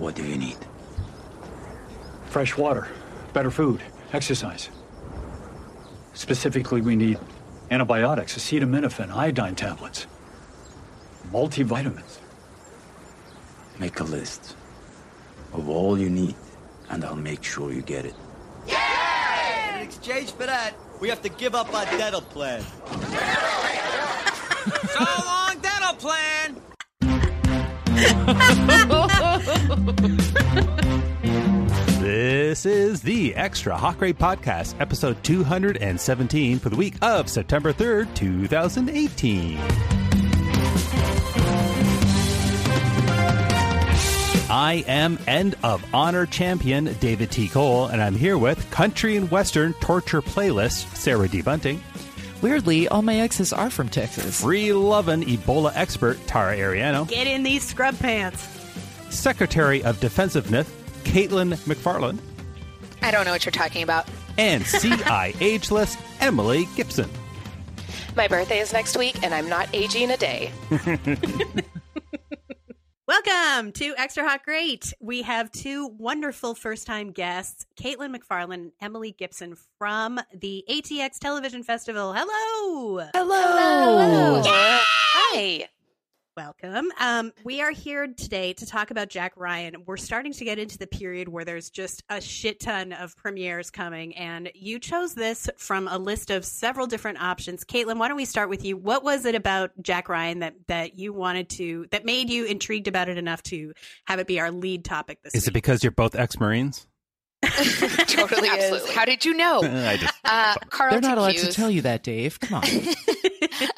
What do you need? Fresh water, better food, exercise. Specifically, we need antibiotics, acetaminophen, iodine tablets, multivitamins. Make a list of all you need, and I'll make sure you get it. In exchange for that, we have to give up our dental plan. so long, dental plan! This is the Extra Hot Great Podcast, episode 217 for the week of September 3rd, 2018. I am End of Honor champion David T. Cole, and I'm here with Country and Western Torture Playlist Sarah D. Bunting, Weirdly, all my exes are from Texas. Free Lovin' Ebola expert Tara Ariano, Get in these scrub pants. Secretary of Defensiveness Caitlin McFarland, I don't know what you're talking about. and CI Ageless Emily Gipson. My birthday is next week, and I'm not aging a day. Welcome to Extra Hot Great. We have two wonderful first time guests, Caitlin McFarland and Emily Gipson from the ATX Television Festival. Hello. Hello. Hi. Welcome. Um, we are here today to talk about Jack Ryan. We're starting to get into the period where there's just a shit ton of premieres coming, and you chose this from a list of several different options. Caitlin, why don't we start with you? What was it about Jack Ryan that that you wanted to that made you intrigued about it enough to have it be our lead topic this week? Is it because you're both ex Marines? totally is. Absolutely. How did you know? I just. Uh, They're not allowed to tell you that, Dave. Come on.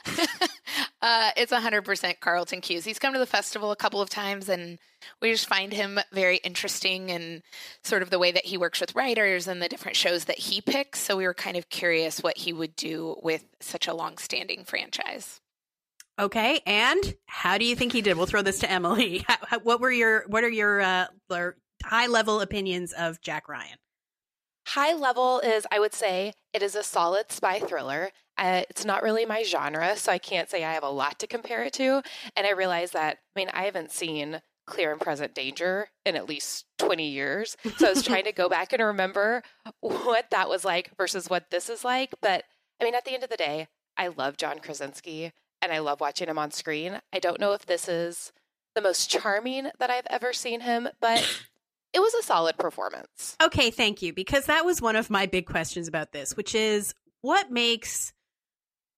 uh, it's 100% Carlton Cuse. He's come to the festival a couple of times, and we just find him very interesting and sort of the way that he works with writers and the different shows that he picks. So we were kind of curious what he would do with such a long-standing franchise. Okay, and how do you think he did? We'll throw this to Emily. How, how, what were your what are your uh, high level opinions of Jack Ryan? High level is, I would say, it is a solid spy thriller. Uh, it's not really my genre, so I can't say I have a lot to compare it to. And I realize that, I mean, I haven't seen Clear and Present Danger in at least 20 years. So I was trying to go back and remember what that was like versus what this is like. But I mean, at the end of the day, I love John Krasinski and I love watching him on screen. I don't know if this is the most charming that I've ever seen him, but it was a solid performance. Okay, thank you. Because that was one of my big questions about this, which is what makes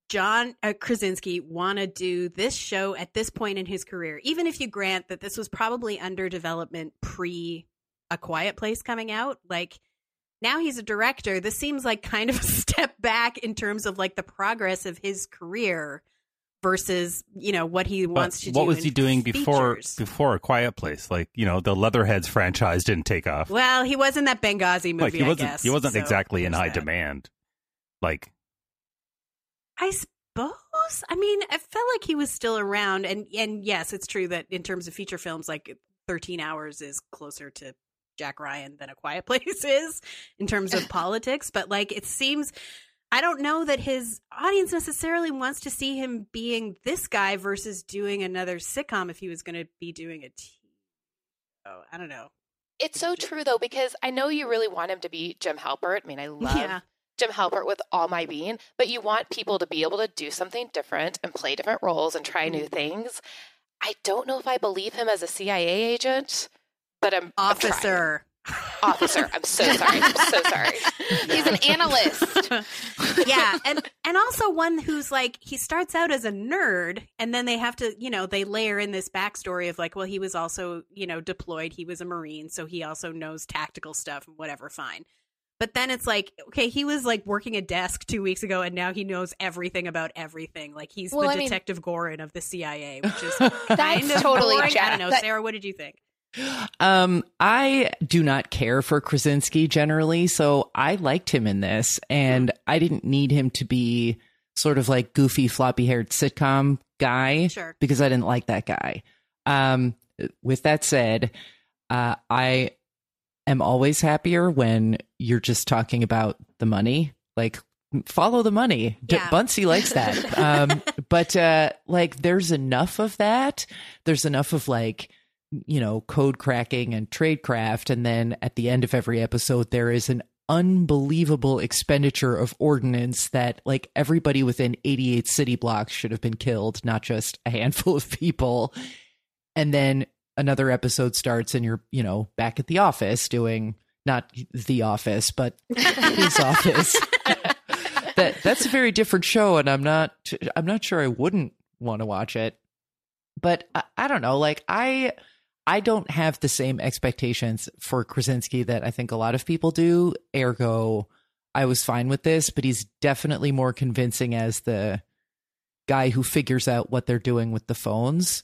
John uh, Krasinski want to do this show at this point in his career, even if you grant that this was probably under development pre A Quiet Place coming out. Like now he's a director. This seems like kind of a step back in terms of like the progress of his career versus you know what he wants to do. what was he doing before features. before a quiet place like you know the leatherheads franchise didn't take off Well, he was in that Benghazi movie. like he wasn't guess, he wasn't so exactly in high that. demand like I suppose. I mean, I felt like he was still around, and and yes, it's true that in terms of feature films, like Thirteen Hours is closer to Jack Ryan than A Quiet Place is in terms of politics. But like, it seems. I don't know that his audience necessarily wants to see him being this guy versus doing another sitcom if he was going to be doing a TV. Oh, I don't know. It's so true though, because I know you really want him to be Jim Halpert. I mean, I love Yeah. Jim Halpert with all my being, but you want people to be able to do something different and play different roles and try new things. I don't know if I believe him as a CIA agent, but I'm. Officer. Officer. I'm so sorry. I'm so sorry. He's an analyst. yeah and and also one who's like he starts out as a nerd and then they have to you know they layer in this backstory of like well he was also you know deployed he was a marine so he also knows tactical stuff and whatever fine but then it's like okay he was like working a desk two weeks ago and now he knows everything about everything like he's Well, the I mean- detective goren of the cia which is kind That's of totally boring. i don't know That- sarah what did you think Um, I do not care for Krasinski generally, so I liked him in this, and I didn't need him to be sort of like goofy, floppy haired sitcom guy Sure. because I didn't like that guy. Um, with that said, uh, I am always happier when you're just talking about the money. Like, follow the money. Yeah. Buntsy likes that. um, but uh, like, there's enough of that. There's enough of like you know, code cracking and tradecraft. And then at the end of every episode, there is an unbelievable expenditure of ordnance that like everybody within 88 city blocks should have been killed, not just a handful of people. And then another episode starts and you're, you know, back at the office doing not the office, but his office. that that's a very different show and I'm not I'm not sure I wouldn't want to watch it. But I, I don't know, like I I don't have the same expectations for Krasinski that I think a lot of people do. Ergo, I was fine with this, but he's definitely more convincing as the guy who figures out what they're doing with the phones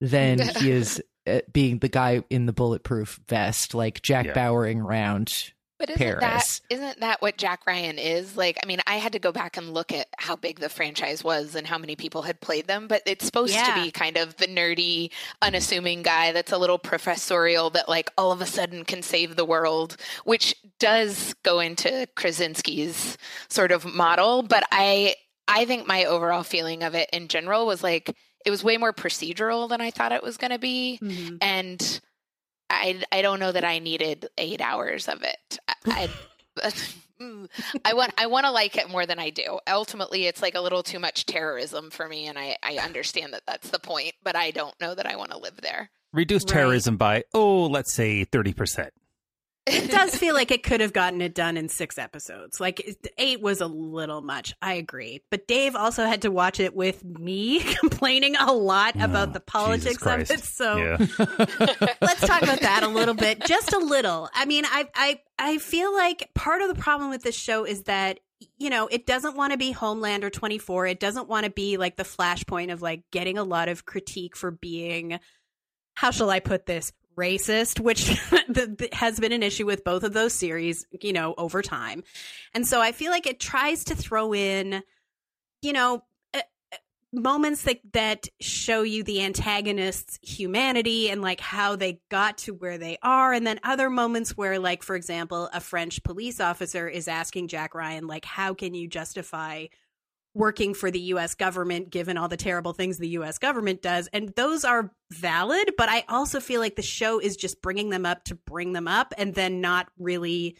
than he is uh, being the guy in the bulletproof vest, like Jack Yeah. Bowering around But isn't Paris. that isn't that what Jack Ryan is? Like, I mean, I had to go back and look at how big the franchise was and how many people had played them, but it's supposed Yeah. to be kind of the nerdy, unassuming guy that's a little professorial that like all of a sudden can save the world, which does go into Krasinski's sort of model, but I I think my overall feeling of it in general was like it was way more procedural than I thought it was going to be Mhm. and I I don't know that I needed eight hours of it. I I, I want I want to like it more than I do. Ultimately, it's like a little too much terrorism for me, and I I understand that that's the point, but I don't know that I want to live there. Reduce Right. terrorism by, oh, let's say 30%. It does feel like it could have gotten it done in six episodes. Like eight was a little much. I agree. But Dave also had to watch it with me complaining a lot about the politics of it. So Yeah. let's talk about that a little bit, just a little. I mean, I I I feel like part of the problem with this show is that you know it doesn't want to be Homelander twenty four. It doesn't want to be like the flashpoint of like getting a lot of critique for being how shall I put this racist, which has been an issue with both of those series, you know, over time. And so I feel like it tries to throw in, you know, moments that that show you the antagonist's humanity and like how they got to where they are and then other moments where like for example a french police officer is asking jack ryan like how can you justify working for the US government given all the terrible things the US government does and those are valid but I also feel like the show is just bringing them up to bring them up and then not really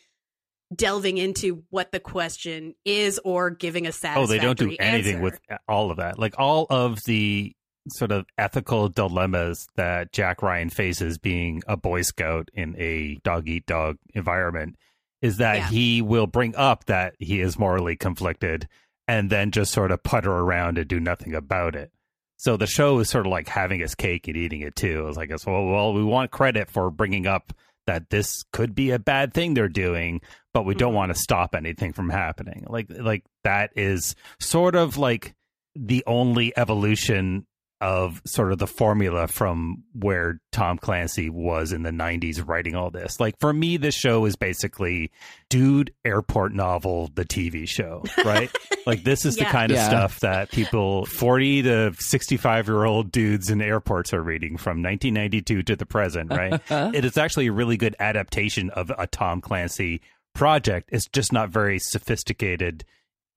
delving into what the question is or giving a Oh, they don't do anything answer. with all of that. Like all of the sort of ethical dilemmas that Jack Ryan faces being a Boy Scout in a dog eat dog environment is that Yeah. he will bring up that he is morally conflicted and then just sort of putter around and do nothing about it. So the show is sort of like having his cake and eating it too. It's like, well, well, we want credit for bringing up that this could be a bad thing they're doing, but we don't Mhm. want to stop anything from happening. Like, like that is sort of like the only evolution of sort of the formula from where Tom Clancy was in the 90s writing all this. Like for me this show is basically dude airport novel the TV show, right? like this is the Yeah. kind of Yeah. stuff that people 40 to 65 year old dudes in airports are reading from 1992 to the present, right? Uh-huh. it is actually a really good adaptation of a Tom Clancy project. It's just not very sophisticated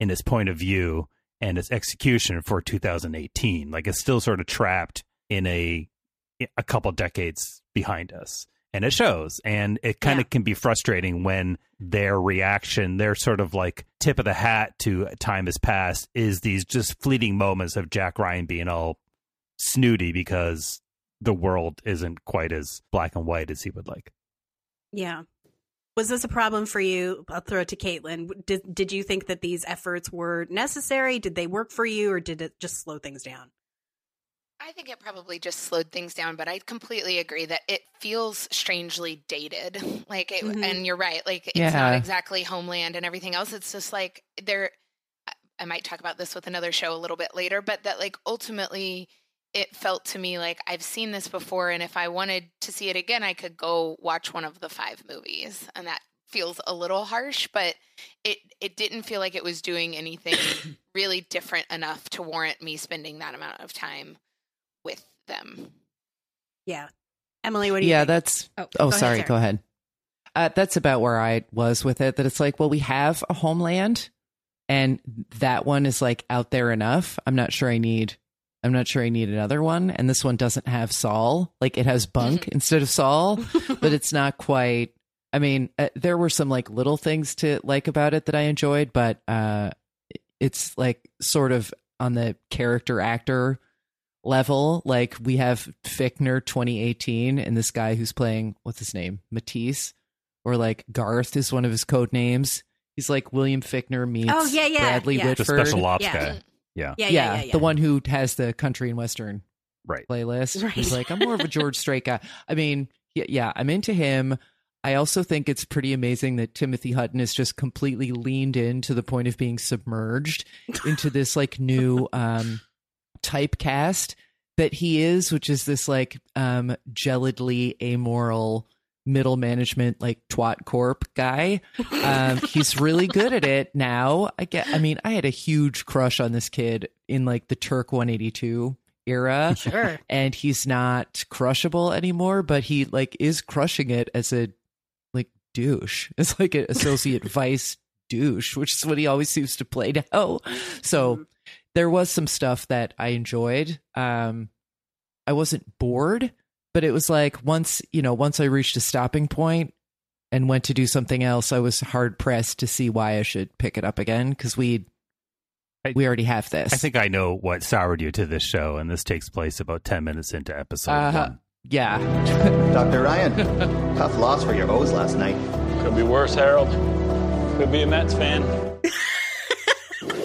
in its point of view and its execution for 2018. Like it's still sort of trapped in a a couple decades behind us. And it shows. And it kind of Yeah. can be frustrating when their reaction, their sort of like tip of the hat to time has passed, is these just fleeting moments of Jack Ryan being all snooty because the world isn't quite as black and white as he would like. Yeah. Was this a problem for you? I'll throw it to Caitlin. Did did you think that these efforts were necessary? Did they work for you, or did it just slow things down? I think it probably just slowed things down, but I completely agree that it feels strangely dated. Like, it, Mhm. and you're right. Like, it's Yeah. not exactly Homeland and everything else. It's just like there. I- I might talk about this with another show a little bit later, but that like ultimately, it felt to me like I've seen this before, and if I wanted to see it again, I could go watch one of the five movies, and that feels a little harsh, but it it didn't feel like it was doing anything really different enough to warrant me spending that amount of time with them. Yeah, Emily, what do you? yeah, think? that's. Oh, Oh, go sorry. Sarah. Go ahead. Uh, that's about where I was with it. That it's like, well, we have a homeland, and that one is like out there enough. I'm not sure I need I'm not sure I need another one. And this one doesn't have Saul. Like it has Bunk instead of Saul, but it's not quite. I mean, uh, there were some like little things to like about it that I enjoyed, but uh, it's like sort of on the character actor level. Like we have Fichtner 2018 and this guy who's playing what's his name Matice, or like Garth is one of his code names. He's like William Fichtner meets Oh, yeah, yeah, Bradley yeah. The Whitford. special ops Yeah. guy. Yeah. Yeah, yeah, yeah, yeah, yeah. the one who has the country and western Right. playlist. Right. He's like, I'm more of a George Strait guy. I mean, yeah, yeah, I'm into him. I also think it's pretty amazing that Timothy Hutton is just completely leaned in to the point of being submerged into this like new um typecast that he is, which is this like um gelidly amoral middle management like twat corp guy. Um he's really good at it now. I get I mean, I had a huge crush on this kid in like the Turk 182 era Sure. and he's not crushable anymore, but he like is crushing it as a like douche. It's like an associate vice douche, which is what he always seems to play now. So there was some stuff that I enjoyed. Um I wasn't bored, but it was like once, you know, once I reached a stopping point and went to do something else, I was hard pressed to see why I should pick it up again because we we already have this. I think I know what soured you to this show, and this takes place about 10 minutes into episode Uh-huh. one. yeah. Dr. Ryan, tough loss for your O's last night. Could be worse, Harold. Could be a Mets fan.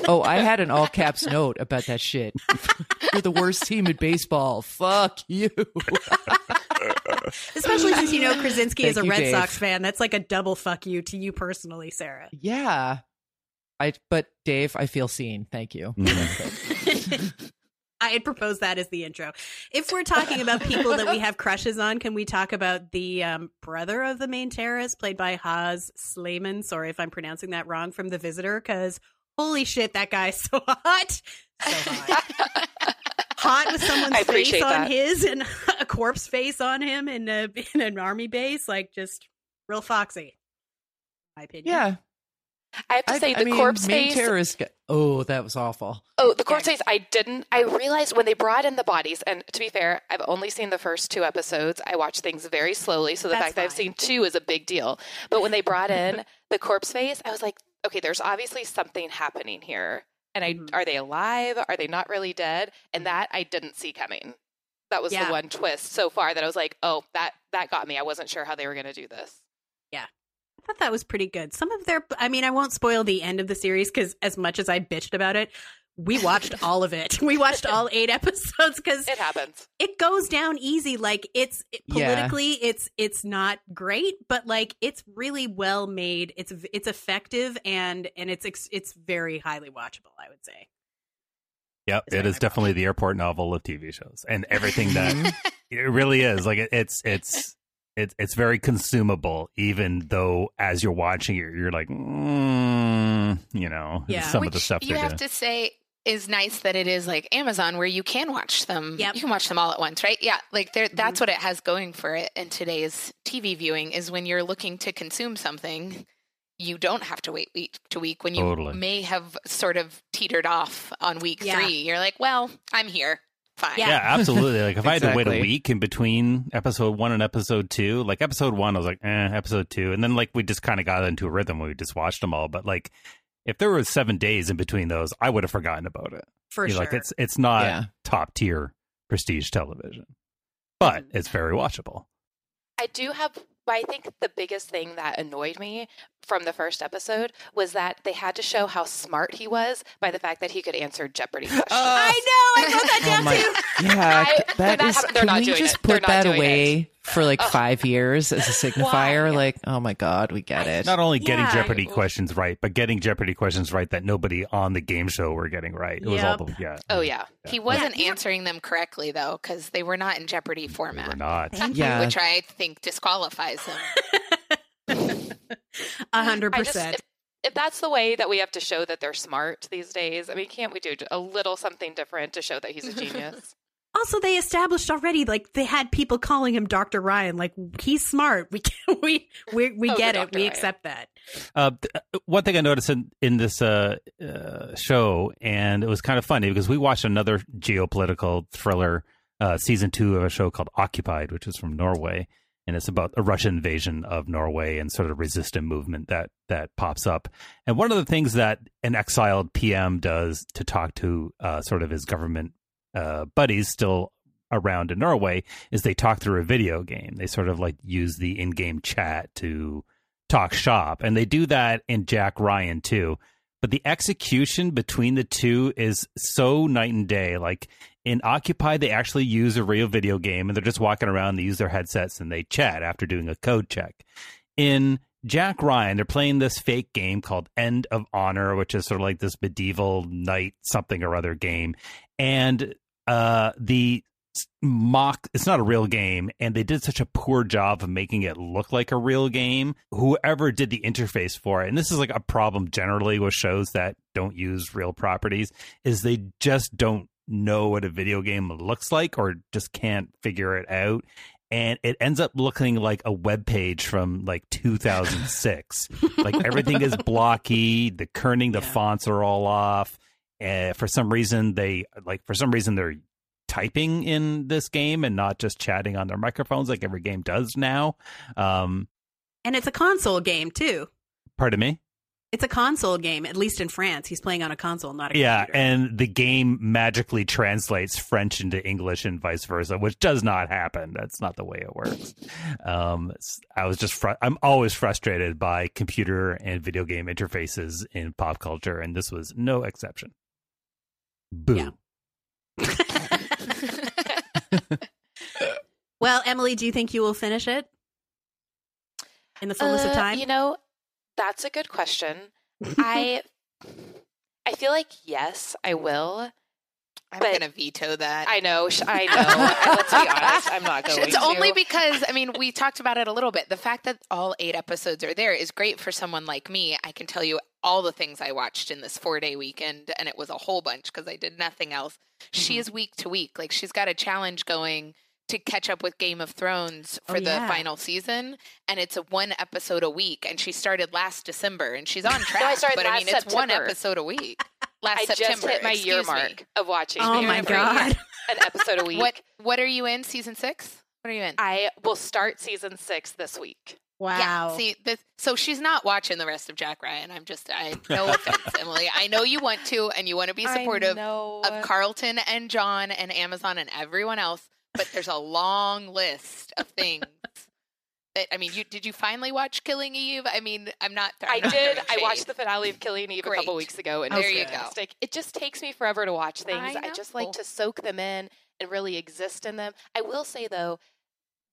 Oh, I had an all caps note about that shit. You're the worst team in baseball. Fuck you. Especially since you know Krasinski is a you, Red Dave. Sox fan. That's like a double fuck you to you personally, Sarah. yeah. I but Dave, I feel seen. Thank you. I had proposed that as the intro. If we're talking about people that we have crushes on, can we talk about the um, brother of the main terrorist, played by Haaz Sleiman? Sorry if I'm pronouncing that wrong from The Visitor, because holy shit, that guy's so hot. So hot. Hot with someone's face appreciate on that. his and a corpse face on him in, a, in an army base. Like, just real foxy, in my opinion. Yeah. I have to I, say, I the mean, corpse main face. terrorist. guy- Oh, that was awful. Oh, the corpse face. I didn't. I realized when they brought in the bodies, and to be fair, I've only seen the first two episodes. I watch things very slowly, so the That's fact that I've seen two is a big deal. But when they brought in the corpse face, I was like, okay, there's obviously something happening here. And I Mhm. are they alive? Are they not really dead? And that I didn't see coming. That was Yeah. the one twist so far that I was like, oh, that that got me. I wasn't sure how they were going to do this. Yeah. I thought that was pretty good. Some of their, I mean, I won't spoil the end of the series because as much as I bitched about it, we watched all of it. We watched all eight episodes because It happens. it goes down easy. Like it's it- Yeah. politically, it's it's not great, but like it's really well made. It's it's effective and and it's it's very highly watchable. I would say. Yep, It's is much definitely the airport novel of TV shows, and everything that it really is. Like it, it's it's it's it's very consumable, even though as you're watching it, you're like, mm, you know, Yeah. some of the stuff you they're have doing. to say is nice that it is like Amazon where you can watch them. Yep. You can watch them all at once, right? Yeah. Like there Mm-hmm. that's what it has going for it in today's TV viewing is when you're looking to consume something, you don't have to wait week to week when you Totally. may have sort of teetered off on week Yeah. three. You're like, well, I'm here. Fine. Yeah. Yeah, absolutely. Like if I had to wait a week in between episode one and episode two, like episode one, I was like, eh, episode two, and then like we just kind of got into a rhythm where we just watched them all. But like, if there was seven days in between those, I would have forgotten about it. For You're sure. Like it's it's not Yeah. top tier prestige television, but Mm-hmm. it's very watchable. I do have, but I think the biggest thing that annoyed me from the first episode was that they had to show how smart he was by the fact that he could answer Jeopardy questions. I know. I wrote that down Oh my- too. Yeah, I- c- that that is. happened- Can not we doing just it. Put that doing away for like Ugh. five years as a signifier? Why? Like, oh my god, we get it. Not only getting Yeah. Jeopardy questions right, but getting Jeopardy questions right that nobody on the game show were getting right. It was all the yeah. Oh yeah, He wasn't Yeah. answering them correctly though, because they were not in Jeopardy we format. were not. Yeah, Which I think disqualifies him. A hundred percent. if, if that's the way that we have to show that they're smart these days, I mean, can't we do a little something different to show that he's a genius? Also, they established already, like they had people calling him Doctor Ryan. Like he's smart. We we we we Oh, get it. Dr. We Ryan. accept that. Uh, th- uh, one thing I noticed in, in this uh, uh, show, and it was kind of funny because we watched another geopolitical thriller, uh, season two of a show called Occupied, which is from Norway, and it's about a Russian invasion of Norway and sort of resistant movement that that pops up. And one of the things that an exiled PM does to talk to uh, sort of his government uh, buddies still around in Norway is they talk through a video game. They sort of like use the in-game chat to talk shop and they do that in jack ryan too but the execution between the two is so night and day like in occupy they actually use a real video game and they're just walking around they use their headsets and they chat after doing a code check. In jack ryan they're playing this fake game called end of honor which is sort of like this medieval knight something or other game. And uh the mock it's not a real game and they did such a poor job of making it look like a real game. Whoever did the interface for it and this is like a problem generally with shows that don't use real properties is they just don't know what a video game looks like or just can't figure it out and it ends up looking like a web page from like 2006 like everything is blocky the kerning the fonts are all off and for some reason they like for some reason they're typing in this game and not just chatting on their microphones like every game does now. Um, And it's a console game too. pardon me. It's a console game, at least in France. He's playing on a console, not a Yeah, computer. and the game magically translates French into English and vice versa, which does not happen. That's not the way it works. Um, s- I was just fr- I'm always frustrated by computer and video game interfaces in pop culture, and this was no exception. Boo. Well, Emily, do you think you will finish it in the fullness of Uh, time? You know, that's a good question. I I feel like yes, I will. I'm gonna veto that. I know. I know. Let's be honest. I'm not going to. It's to. only because I mean we talked about it a little bit. The fact that all eight episodes are there is great for someone like me. I can tell you all the things I watched in this four day weekend, and it was a whole bunch because I did nothing else. She Mm-hmm. is week to week. Like she's got a challenge going to catch up with Game of Thrones Oh, for the yeah. final season, and it's a one episode a week. And she started last December, and she's on track. no, I started but I last mean, it's one episode a week. Last I September, just hit my year excuse me. mark of watching. Oh Doing my God. An episode a week. What What are you in? Season six? What are you in? I will start season six this week. wow. Yeah, see, this, so she's not watching the rest of Jack Ryan. I'm just, I no offense, Emily. I know you want to, and you want to be supportive of Carlton and John and Amazon and everyone else, but there's a long list of things. That, I mean, you did you finally watch Killing Eve? I mean, I'm not. I'm I not did. I watched the finale of Killing Eve a couple weeks ago, and There it was you go. fantastic. It just takes me forever to watch things. I I, just like to soak them in and really exist in them. I will say though,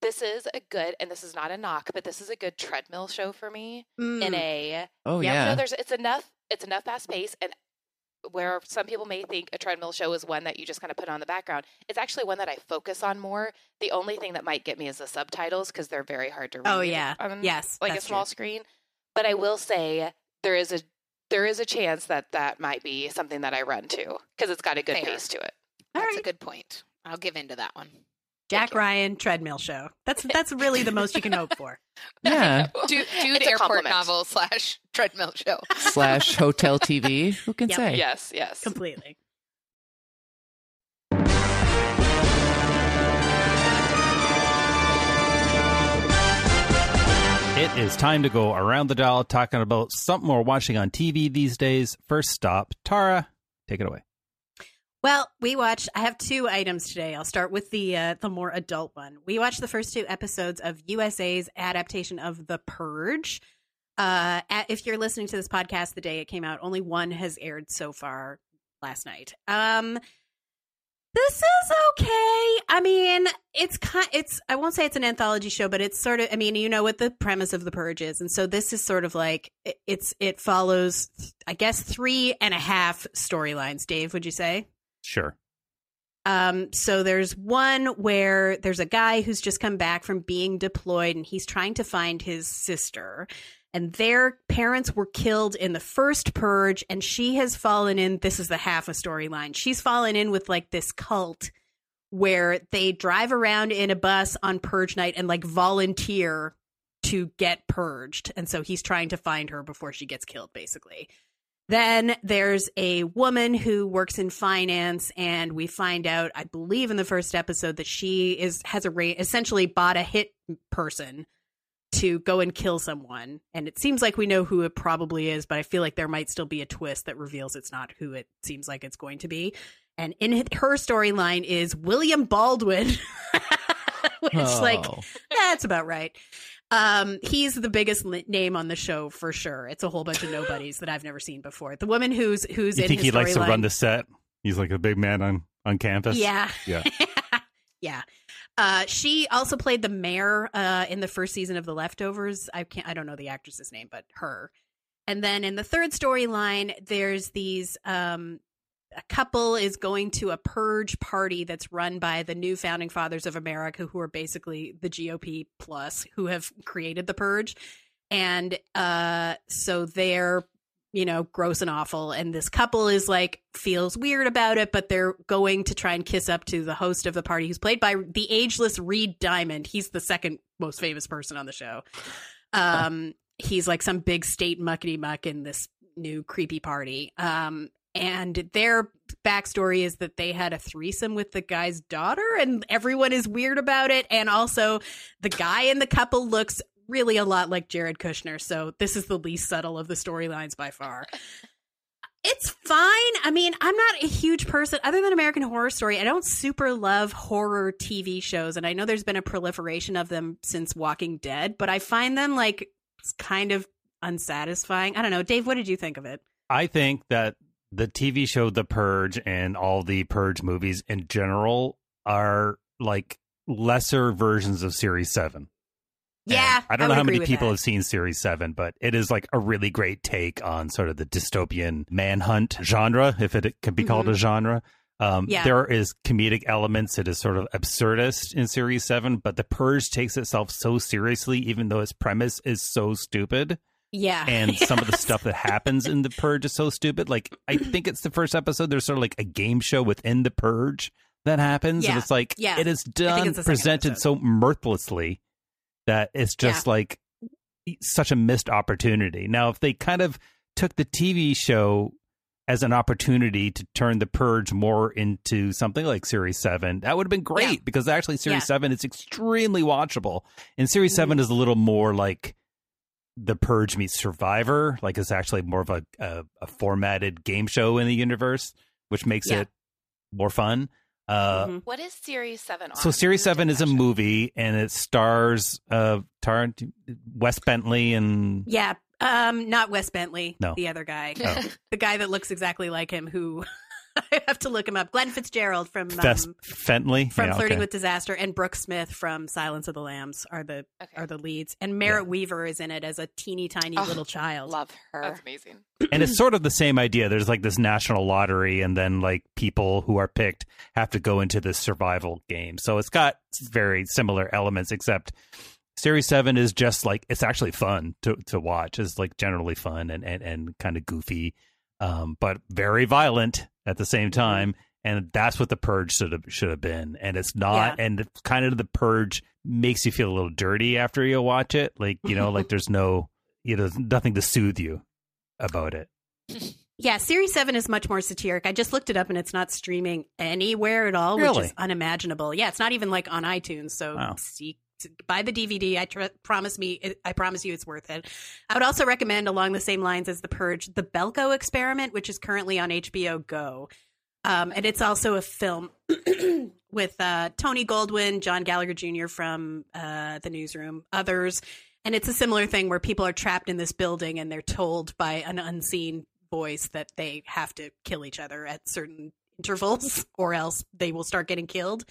this is a good, and this is not a knock, but this is a good treadmill show for me. Mm. In a Oh yeah, yeah. no, there's it's enough. It's enough fast pace and. Where some people may think a treadmill show is one that you just kind of put on the background, it's actually one that I focus on more. The only thing that might get me is the subtitles because they're very hard to oh, read. Oh, yeah. on, Yes, like a small true. screen. But I will say there is a there is a chance that that might be something that I run to because it's got a good Fair. pace to it. All That's right. a good point. I'll give in to that one. Jack Ryan treadmill show. That's that's really the most you can hope for. yeah. Dude, dude It's airport compliment. novel slash treadmill show. Slash hotel TV. Who can Yep. say? Yes, yes. Completely. It is time to go around the dial talking about something we're watching on TV these days. First stop, Tara, take it away. Well, we watched. I have two items today. I'll start with the uh, the more adult one. We watched the first two episodes of USA's adaptation of The Purge. Uh, if you're listening to this podcast the day it came out, only one has aired so far last night. Um, this is okay. I mean, it's kind. It's I won't say it's an anthology show, but it's sort of. I mean, you know what the premise of The Purge is, and so this is sort of like it, it's. It follows, I guess, three and a half storylines. Dave, would you say? Sure. Um, so there's one where there's a guy who's just come back from being deployed and he's trying to find his sister. And their parents were killed in the first purge, and she has fallen in. This is the half a storyline. She's fallen in with like this cult where they drive around in a bus on purge night and like volunteer to get purged. And so he's trying to find her before she gets killed, basically. Then there's a woman who works in finance, and we find out, I believe, in the first episode that she is has a ra- essentially bought a hit person to go and kill someone. And it seems like we know who it probably is, but I feel like there might still be a twist that reveals it's not who it seems like it's going to be. And in her storyline is William Baldwin, which Oh. like that's about right. Um, he's the biggest li- name on the show for sure. It's a whole bunch of nobodies that I've never seen before. The woman who's who's You in think he likes to run the set? He's like a big man on on campus. Yeah. Yeah. yeah. Uh, she also played the mayor uh, in the first season of The Leftovers. I can't. I don't know the actress's name, but her. And then in the third storyline, there's these. Um, a couple is going to a purge party that's run by the new founding fathers of America, who are basically the GOP plus, who have created the purge, and uh, so they're you know, gross and awful. And this couple is like, feels weird about it, but they're going to try and kiss up to the host of the party, who's played by the ageless Reed Diamond. He's the second most famous person on the show. Um, he's like some big state muckety muck in this new creepy party. Um, and their backstory is that they had a threesome with the guy's daughter, and everyone is weird about it. And also, the guy in the couple looks really a lot like Jared Kushner. So this is the least subtle of the storylines by far. It's fine. I mean, I'm not a huge person other than American Horror Story. I don't super love horror TV shows, and I know there's been a proliferation of them since Walking Dead, but I find them like kind of unsatisfying. I don't know. Dave, what did you think of it? I think that the TV show The Purge and all the Purge movies in general are like lesser versions of Series 7. Yeah, I don't would know how many people that. have seen Series 7, but it is like a really great take on sort of the dystopian manhunt genre, if it can be called a genre. Um, Mm-hmm. Yeah. There is comedic elements. It is sort of absurdist in Series 7, but The Purge takes itself so seriously, even though its premise is so stupid. Yeah, And some of the stuff that happens in The Purge is so stupid. Like, I think it's the first episode. There's sort of like a game show within The Purge that happens. Yeah. And it's like, Yeah. it is done, it's the second presented episode. so mirthlessly that it's just like such a missed opportunity. Now, if they kind of took the TV show as an opportunity to turn the purge more into something like series 7 that would have been great Yeah. because actually series Yeah. Mm-hmm. 7 is extremely watchable and series 7 is a little more like the purge meets survivor like it's actually more of a, a, a formatted game show in the universe which makes Yeah. it more fun uh Mhm. What is Series 7 on? so Series Seven is a movie, and it stars uh Tar- Wes Bentley and Yeah, um, not Wes Bentley, No. the other guy, Oh. the guy that looks exactly like him. Who I have to look him up. Glenn Fitzgerald from um, Fes- Fentley from Yeah, Flirting okay. with Disaster and Brooke Smith from Silence of the Lambs are the Okay. are the leads. And Merritt Wever is in it as a teeny tiny Oh, little child. Love her. That's amazing. and it's sort of the same idea. There's like this national lottery, and then like people who are picked have to go into this survival game. So it's got very similar elements, except Series Seven is just like it's actually fun to to watch. It's like generally fun and and, and kind of goofy, um, but very violent at the same mm-hmm. time. And that's what the purge should have should have been. And it's not. Yeah. And kind of the purge makes you feel a little dirty after you watch it. Like you know, like there's no you know nothing to soothe you about it. Yeah, Series 7 is much more satiric. I just looked it up and it's not streaming anywhere at all, which is unimaginable. Yeah, it's not even like on iTunes. So Wow. see, buy the DVD. I tr- promise me, I promise you it's worth it. I would also recommend, along the same lines as The Purge, The Belko Experiment, which is currently on HBO Go. Um, and it's also a film with uh, Tony Goldwyn, John Gallagher Jr. from uh, The Newsroom, others. And it's a similar thing where people are trapped in this building and they're told by an unseen voice that they have to kill each other at certain intervals or else they will start getting killed.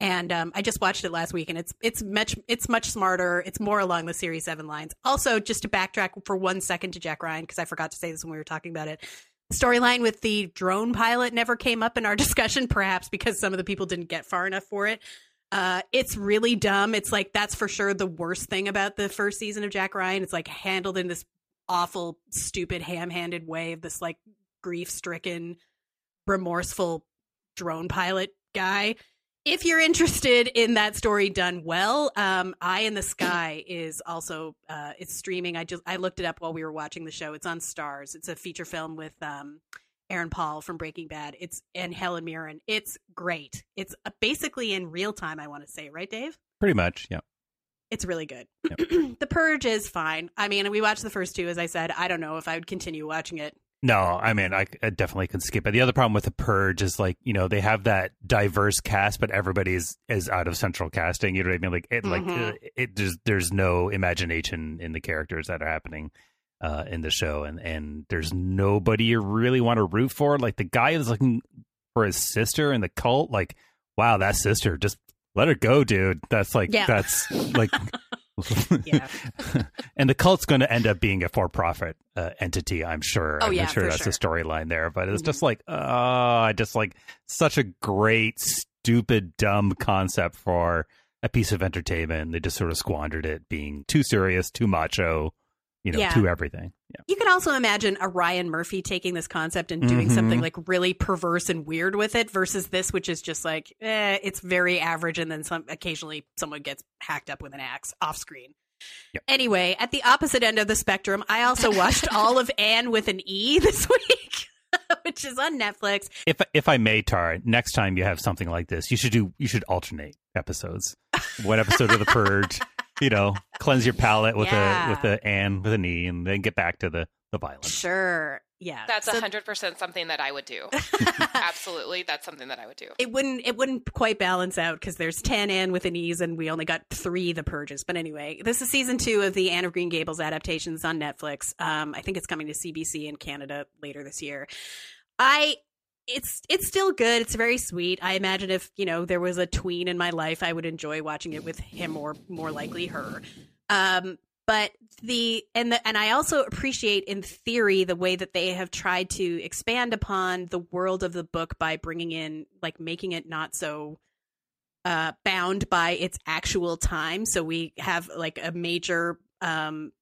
And um, I just watched it last week, and it's it's much it's much smarter. It's more along the Series Seven lines. Also, just to backtrack for one second to Jack Ryan because I forgot to say this when we were talking about it. Storyline with the drone pilot never came up in our discussion, perhaps because some of the people didn't get far enough for it. Uh, it's really dumb. It's like that's for sure the worst thing about the first season of Jack Ryan. It's like handled in this awful, stupid, ham-handed way of this like grief-stricken, remorseful drone pilot guy. If you're interested in that story done well, um, Eye in the Sky is also uh, it's streaming. I just I looked it up while we were watching the show. It's on Starz. It's a feature film with um, Aaron Paul from Breaking Bad. It's and Helen Mirren. It's great. It's uh, basically in real time. I want to say, right, Dave? Pretty much, yeah. It's really good. the Purge is fine. I mean, we watched the first two, as I said. I don't know if I would continue watching it. No, I mean, I, I definitely can skip it. The other problem with the Purge is like, you know, they have that diverse cast, but everybody is, out of central casting. You know what I mean? Like, it, like Mhm. uh, it, there's there's no imagination in the characters that are happening uh, in the show, and and there's nobody you really want to root for. Like the guy is looking for his sister in the cult. Like, wow, that sister, just let her go, dude. That's like Yeah. that's like. Yeah. and the cult's going to end up being a for-profit uh, entity, I'm sure. Oh, I'm yeah, sure that's the sure. storyline there. But it's Mhm. just like, I just like such a great, stupid, dumb concept for a piece of entertainment. They just sort of squandered it, being too serious, too macho, you know, Yeah. too everything. Yeah. You can also imagine a Ryan Murphy taking this concept and doing Mhm. something like really perverse and weird with it versus this, which is just like, eh, it's very average. And then some, occasionally someone gets hacked up with an axe off screen. Yep. Anyway, at the opposite end of the spectrum, I also watched all of Anne with an E this week, which is on Netflix. If if I may, Tara, next time you have something like this, you should do you should alternate episodes. One episode of The Purge, you know, cleanse your palate with Yeah. a with a and with an e, and then get back to the the violence. Sure. Yeah. That's So- a hundred percent something that I would do. Absolutely, that's something that I would do. it wouldn't it wouldn't quite balance out because there's 10 Anne with an ease and we only got three the purges but anyway this is season two of the anne of green gables adaptations on netflix um i think it's coming to cbc in canada later this year i it's it's still good. It's very sweet. I imagine if you know there was a tween in my life i would enjoy watching it with him or more likely her. Um but the and the and I also appreciate in theory the way that they have tried to expand upon the world of the book by bringing in like making it not so uh bound by its actual time. So we have like a major um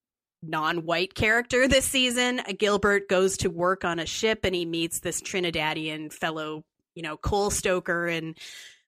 non-white character this season. Gilbert goes to work on a ship and he meets this trinidadian fellow you know coal stoker and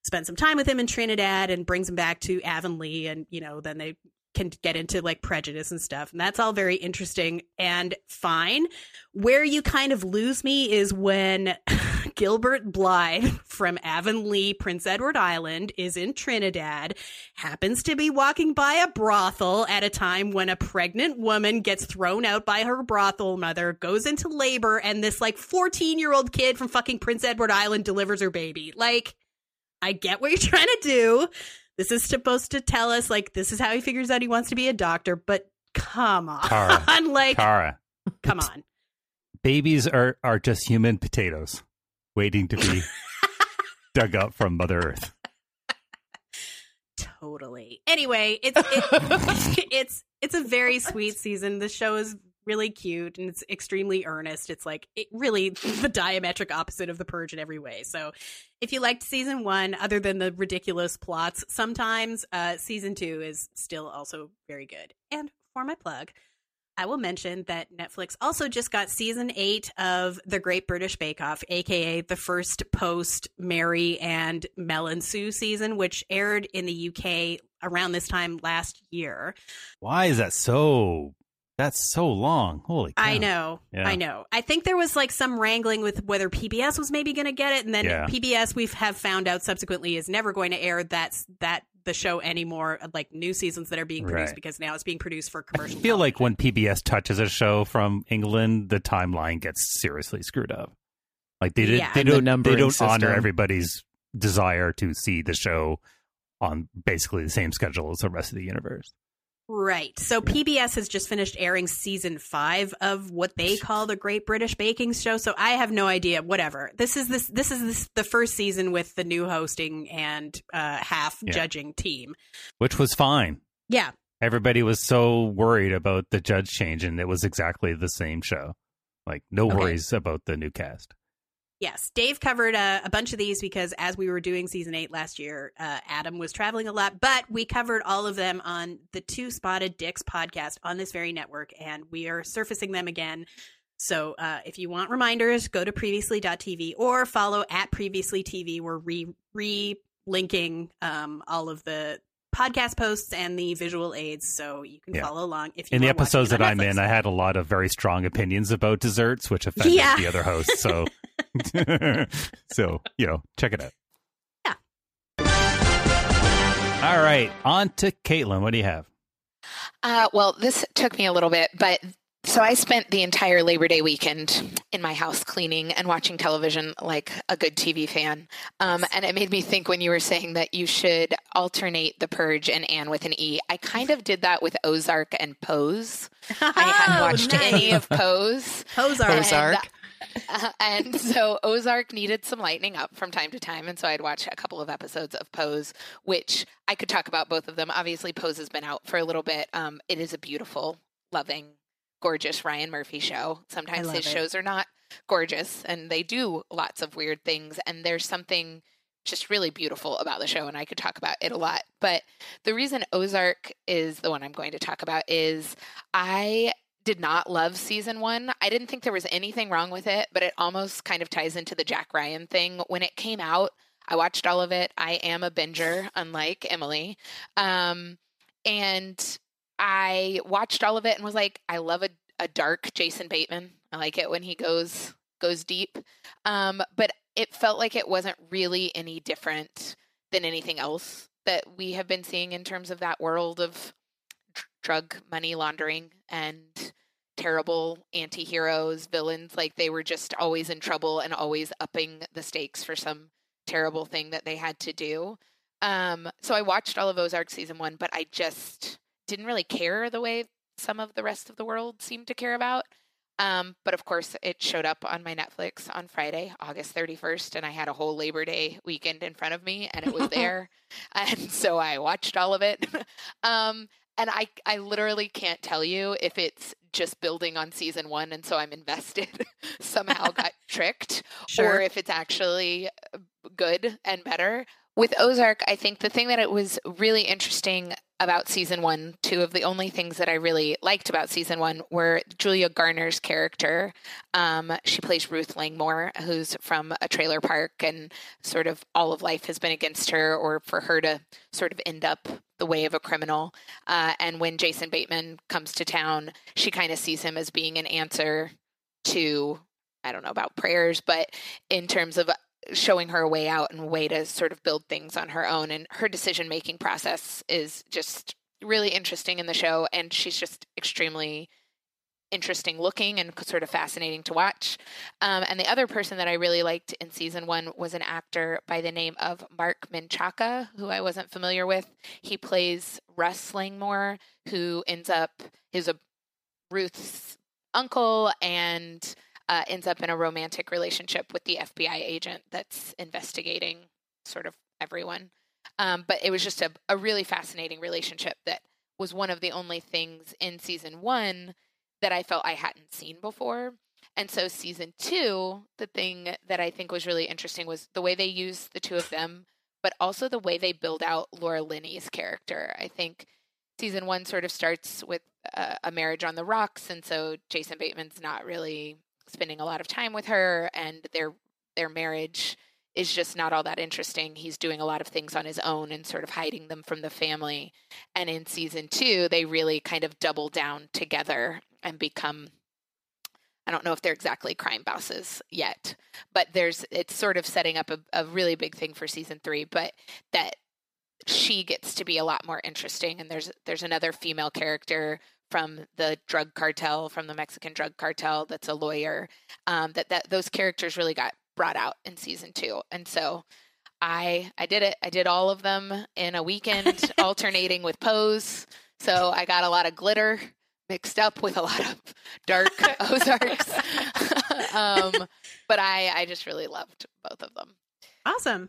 spends some time with him in trinidad and brings him back to avonlea and you know then they can get into like prejudice and stuff. And that's all very interesting and fine. Where you kind of lose me is when Gilbert Blythe from Avonlea, Prince Edward Island, is in Trinidad, happens to be walking by a brothel at a time when a pregnant woman gets thrown out by her brothel mother, goes into labor, and this like 14 year old kid from fucking Prince Edward Island delivers her baby. Like, I get what you're trying to do. This is supposed to tell us, like, this is how he figures out he wants to be a doctor, but come on. Tara. like, Tara, come on. babies are are just human potatoes waiting to be dug up from Mother Earth. Totally. Anyway, it's it, it's it's a very sweet season. The show is really cute and it's extremely earnest. It's like it really the diametric opposite of the purge in every way. So, if you liked season 1 other than the ridiculous plots, sometimes uh season 2 is still also very good. And for my plug, I will mention that Netflix also just got season eight of The Great British Bake Off, aka the first post Mary and Mel and Sue season, which aired in the UK around this time last year. Why is that so? That's so long. Holy cow. I know, Yeah. I know. I think there was like some wrangling with whether PBS was maybe going to get it, and then Yeah. PBS we have found out subsequently is never going to air that that the show anymore, uh, like new seasons that are being produced Right. because now it's being produced for commercial. I commercial. feel like when PBS touches a show from England, the timeline gets seriously screwed up. Like they Yeah. they And don't they don't honor everybody's desire to see the show on basically the same schedule as the rest of the universe. Right. So PBS has just finished airing season five of what they call the Great British Baking Show. So I have no idea. Whatever. This is this. This is this, the first season with the new hosting and uh, half Yeah. judging team. Which was fine. Yeah. Everybody was so worried about the judge change, and it was exactly the same show. Like no Okay. worries about the new cast. Yes, Dave covered uh, a bunch of these because as we were doing season eight last year, uh, Adam was traveling a lot, but we covered all of them on the Two Spotted Dicks podcast on this very network, and we are surfacing them again. So uh, if you want reminders, go to previously.tv or follow at previously TV. We're re re linking um, all of the podcast posts and the visual aids so you can Yeah. follow along if you In the episodes that I'm in, I had a lot of very strong opinions about desserts, which offended Yeah. the other hosts. So, so you know, check it out. Yeah. All right, on to Caitlin. What do you have? Uh, well, this took me a little bit, but so I spent the entire Labor Day weekend in my house cleaning and watching television like a good TV fan. Um, and it made me think when you were saying that you should alternate The Purge and Anne with an E. I kind of did that with Ozark and Pose. I hadn't Oh, watched any of Pose. Ozark. Ozark. Uh, and so Ozark needed some lightening up from time to time. And so I'd watch a couple of episodes of Pose, which I could talk about both of them. Obviously, Pose has been out for a little bit. Um, it is a beautiful, loving, gorgeous Ryan Murphy show. Sometimes his it. shows are not gorgeous and they do lots of weird things. And there's something just really beautiful about the show. And I could talk about it a lot. But the reason Ozark is the one I'm going to talk about is I did not love season one. I didn't think there was anything wrong with it, but it almost kind of ties into the Jack Ryan thing. When it came out, I watched all of it. I am a binger, unlike Emily. Um, and I watched all of it and was like, I love a, a dark Jason Bateman. I like it when he goes goes deep. Um, but it felt like it wasn't really any different than anything else that we have been seeing in terms of that world of dr- drug money laundering and terrible anti-heroes villains like they were just always in trouble and always upping the stakes for some terrible thing that they had to do um so i watched all of ozark season one but i just didn't really care the way some of the rest of the world seemed to care about um, but of course, it showed up on my Netflix on Friday, August 31st, and I had a whole Labor Day weekend in front of me, and it was there. and so I watched all of it. um, and I, I literally can't tell you if it's just building on season one, and so I'm invested, somehow got tricked, Sure. or if it's actually uh, good and better. With Ozark, I think the thing that it was really interesting about season one, two of the only things that I really liked about season one were Julia Garner's character. Um, she plays Ruth Langmore, who's from a trailer park, and sort of all of life has been against her, or for her to sort of end up the way of a criminal. Uh, and when Jason Bateman comes to town, she kind of sees him as being an answer to, I don't know about prayers, but in terms of showing her a way out and a way to sort of build things on her own. And her decision making process is just really interesting in the show. And she's just extremely interesting looking and sort of fascinating to watch. Um, and the other person that I really liked in season one was an actor by the name of Marc Menchaca, who I wasn't familiar with. He plays Russ Langmore, who ends up, is a Ruth's uncle and uh, ends up in a romantic relationship with the FBI agent that's investigating sort of everyone. Um, but it was just a, a really fascinating relationship that was one of the only things in season one that I felt I hadn't seen before. And so, season two, the thing that I think was really interesting was the way they use the two of them, but also the way they build out Laura Linney's character. I think season one sort of starts with uh, a marriage on the rocks, and so Jason Bateman's not really spending a lot of time with her, and their their marriage is just not all that interesting. He's doing a lot of things on his own and sort of hiding them from the family. And in season two, they really kind of double down together and become I don't know if they're exactly crime bosses yet, but there's it's sort of setting up a, a really big thing for season three, but that she gets to be a lot more interesting and there's there's another female character from the drug cartel from the mexican drug cartel that's a lawyer um, that that those characters really got brought out in season two. And so i i did it. I did all of them in a weekend alternating with pose. So i got a lot of glitter mixed up with a lot of dark ozarks. Um, but i i just really loved both of them. Awesome.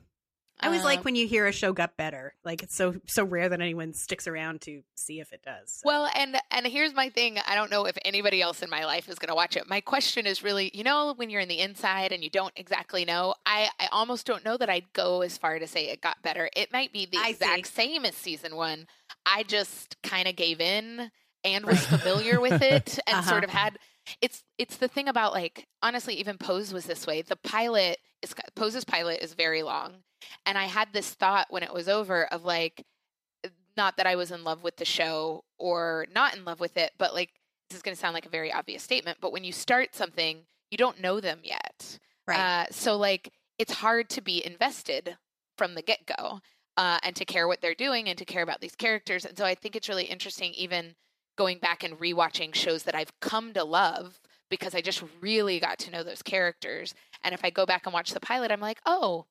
I always like Um, when you hear a show got better. Like it's so so rare that anyone sticks around to see if it does. Well, and and here's my thing. I don't know if anybody else in my life is going to watch it. My question is really, you know, when you're in the inside and you don't exactly know, I I almost don't know that I'd go as far to say it got better. It might be the I exact see. same as season 1. I just kind of gave in and was familiar with it and Uh-huh. sort of had it's it's the thing about like honestly even Pose was this way. The pilot is Pose's pilot is very long And I had this thought when it was over of like, not that I was in love with the show or not in love with it, but like, this is going to sound like a very obvious statement, but when you start something, you don't know them yet. Right. Uh, so, like, it's hard to be invested from the get go uh, and to care what they're doing and to care about these characters. And so, I think it's really interesting, even going back and rewatching shows that I've come to love because I just really got to know those characters. And if I go back and watch the pilot, I'm like, oh,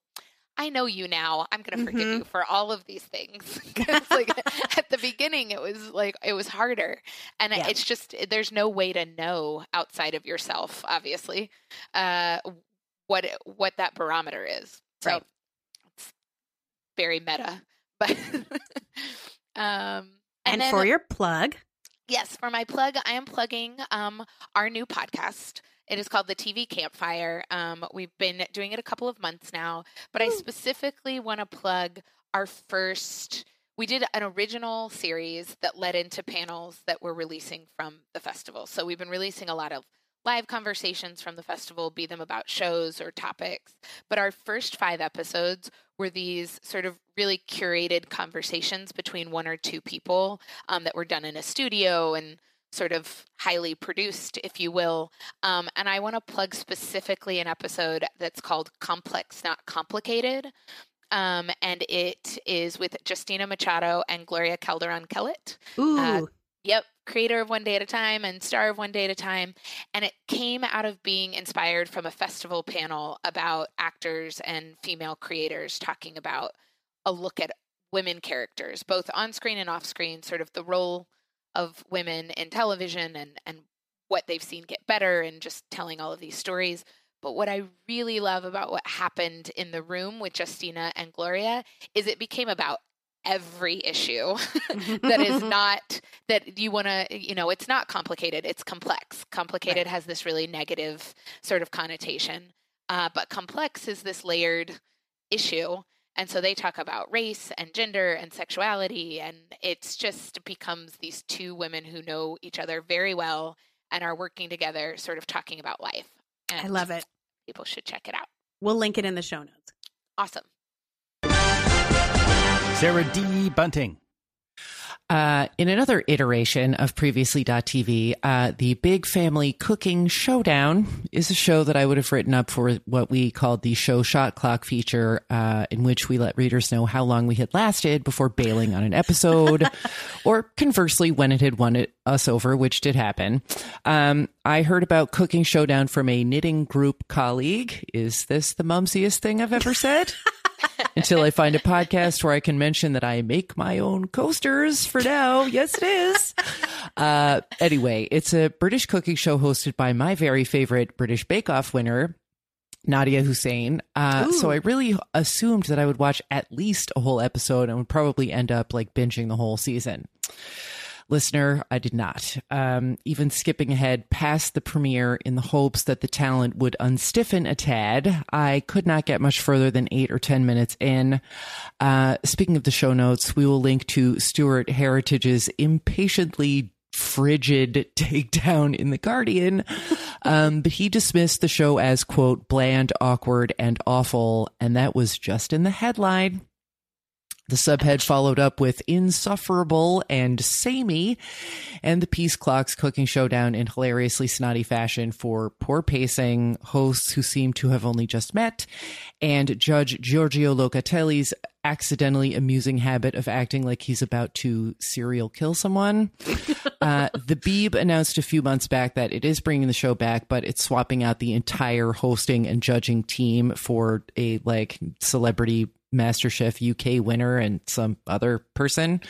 I know you now. I'm going to forgive Mhm. you for all of these things. like at the beginning, it was like it was harder, and Yeah. it's just there's no way to know outside of yourself, obviously, uh, what what that barometer is. So Right. it's very meta, but um, And, then- for your plug, Yes, for my plug, I am plugging um, our new podcast. It is called the TV Campfire. Um, we've been doing it a couple of months now, but I specifically want to plug our first. We did an original series that led into panels that we're releasing from the festival. So we've been releasing a lot of live conversations from the festival, be them about shows or topics. But our first five episodes were these sort of really curated conversations between one or two people um, that were done in a studio and sort of highly produced, if you will. Um, and I want to plug specifically an episode that's called Complex Not Complicated. Um, and it is with Justina Machado and Gloria Calderon Kellett. ooh, Uh, Yep, creator of One Day at a Time and star of One Day at a Time. And it came out of being inspired from a festival panel about actors and female creators talking about a look at women characters, both on screen and off screen, sort of the role of women in television and, and what they've seen get better and just telling all of these stories. But what I really love about what happened in the room with Justina and Gloria is it became about every issue that is not that you want to you know it's not complicated it's complex. Complicated has this really negative sort of connotation uh, but complex is this layered issue and so they talk about race and gender and sexuality and it's just becomes these two women who know each other very well and are working together sort of talking about life and I love it. people should check it out We'll link it in the show notes. awesome Sarah D. Bunting. Uh, in another iteration of Previously.tv, uh, the Big Family Cooking Showdown is a show that I would have written up for what we called the show shot clock feature, uh, in which we let readers know how long we had lasted before bailing on an episode, or conversely, when it had won it, us over, which did happen. Um, I heard about Cooking Showdown from a knitting group colleague. Is this the mumsiest thing I've ever said? until I find a podcast where I can mention that I make my own coasters for now. Yes, it is. Uh, anyway, it's a British cooking show hosted by my very favorite British Bake Off winner, Nadiya Hussain. Uh, so I really assumed that I would watch at least a whole episode and would probably end up like binging the whole season. Listener, I did not. Um, even skipping ahead past the premiere in the hopes that the talent would unstiffen a tad, I could not get much further than eight or 10 minutes in. Uh, speaking of the show notes, we will link to Stuart Heritage's impatiently frigid takedown in The Guardian. Um, but he dismissed the show as, quote, bland, awkward, and awful. And that was just in the headline. The subhead followed up with insufferable and samey, and the Piece Clocks cooking showdown in hilariously snotty fashion for poor pacing, hosts who seem to have only just met, and Judge Giorgio Locatelli's accidentally amusing habit of acting like he's about to serial kill someone. uh, the Beeb announced a few months back that it is bringing the show back, but it's swapping out the entire hosting and judging team for a like celebrity MasterChef UK winner and some other person.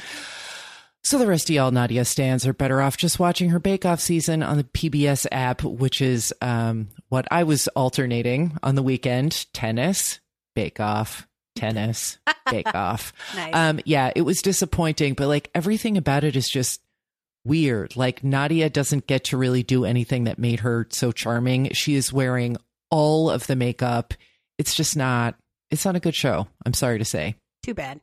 So the rest of y'all Nadia stands are better off just watching her Bake Off season on the PBS app, which is um, what I was alternating on the weekend: tennis, Bake Off, tennis, Bake Off. Nice. Um, yeah, it was disappointing, but like everything about it is just weird. Like Nadia doesn't get to really do anything that made her so charming. She is wearing all of the makeup. It's just not. It's not a good show. I'm sorry to say. Too bad.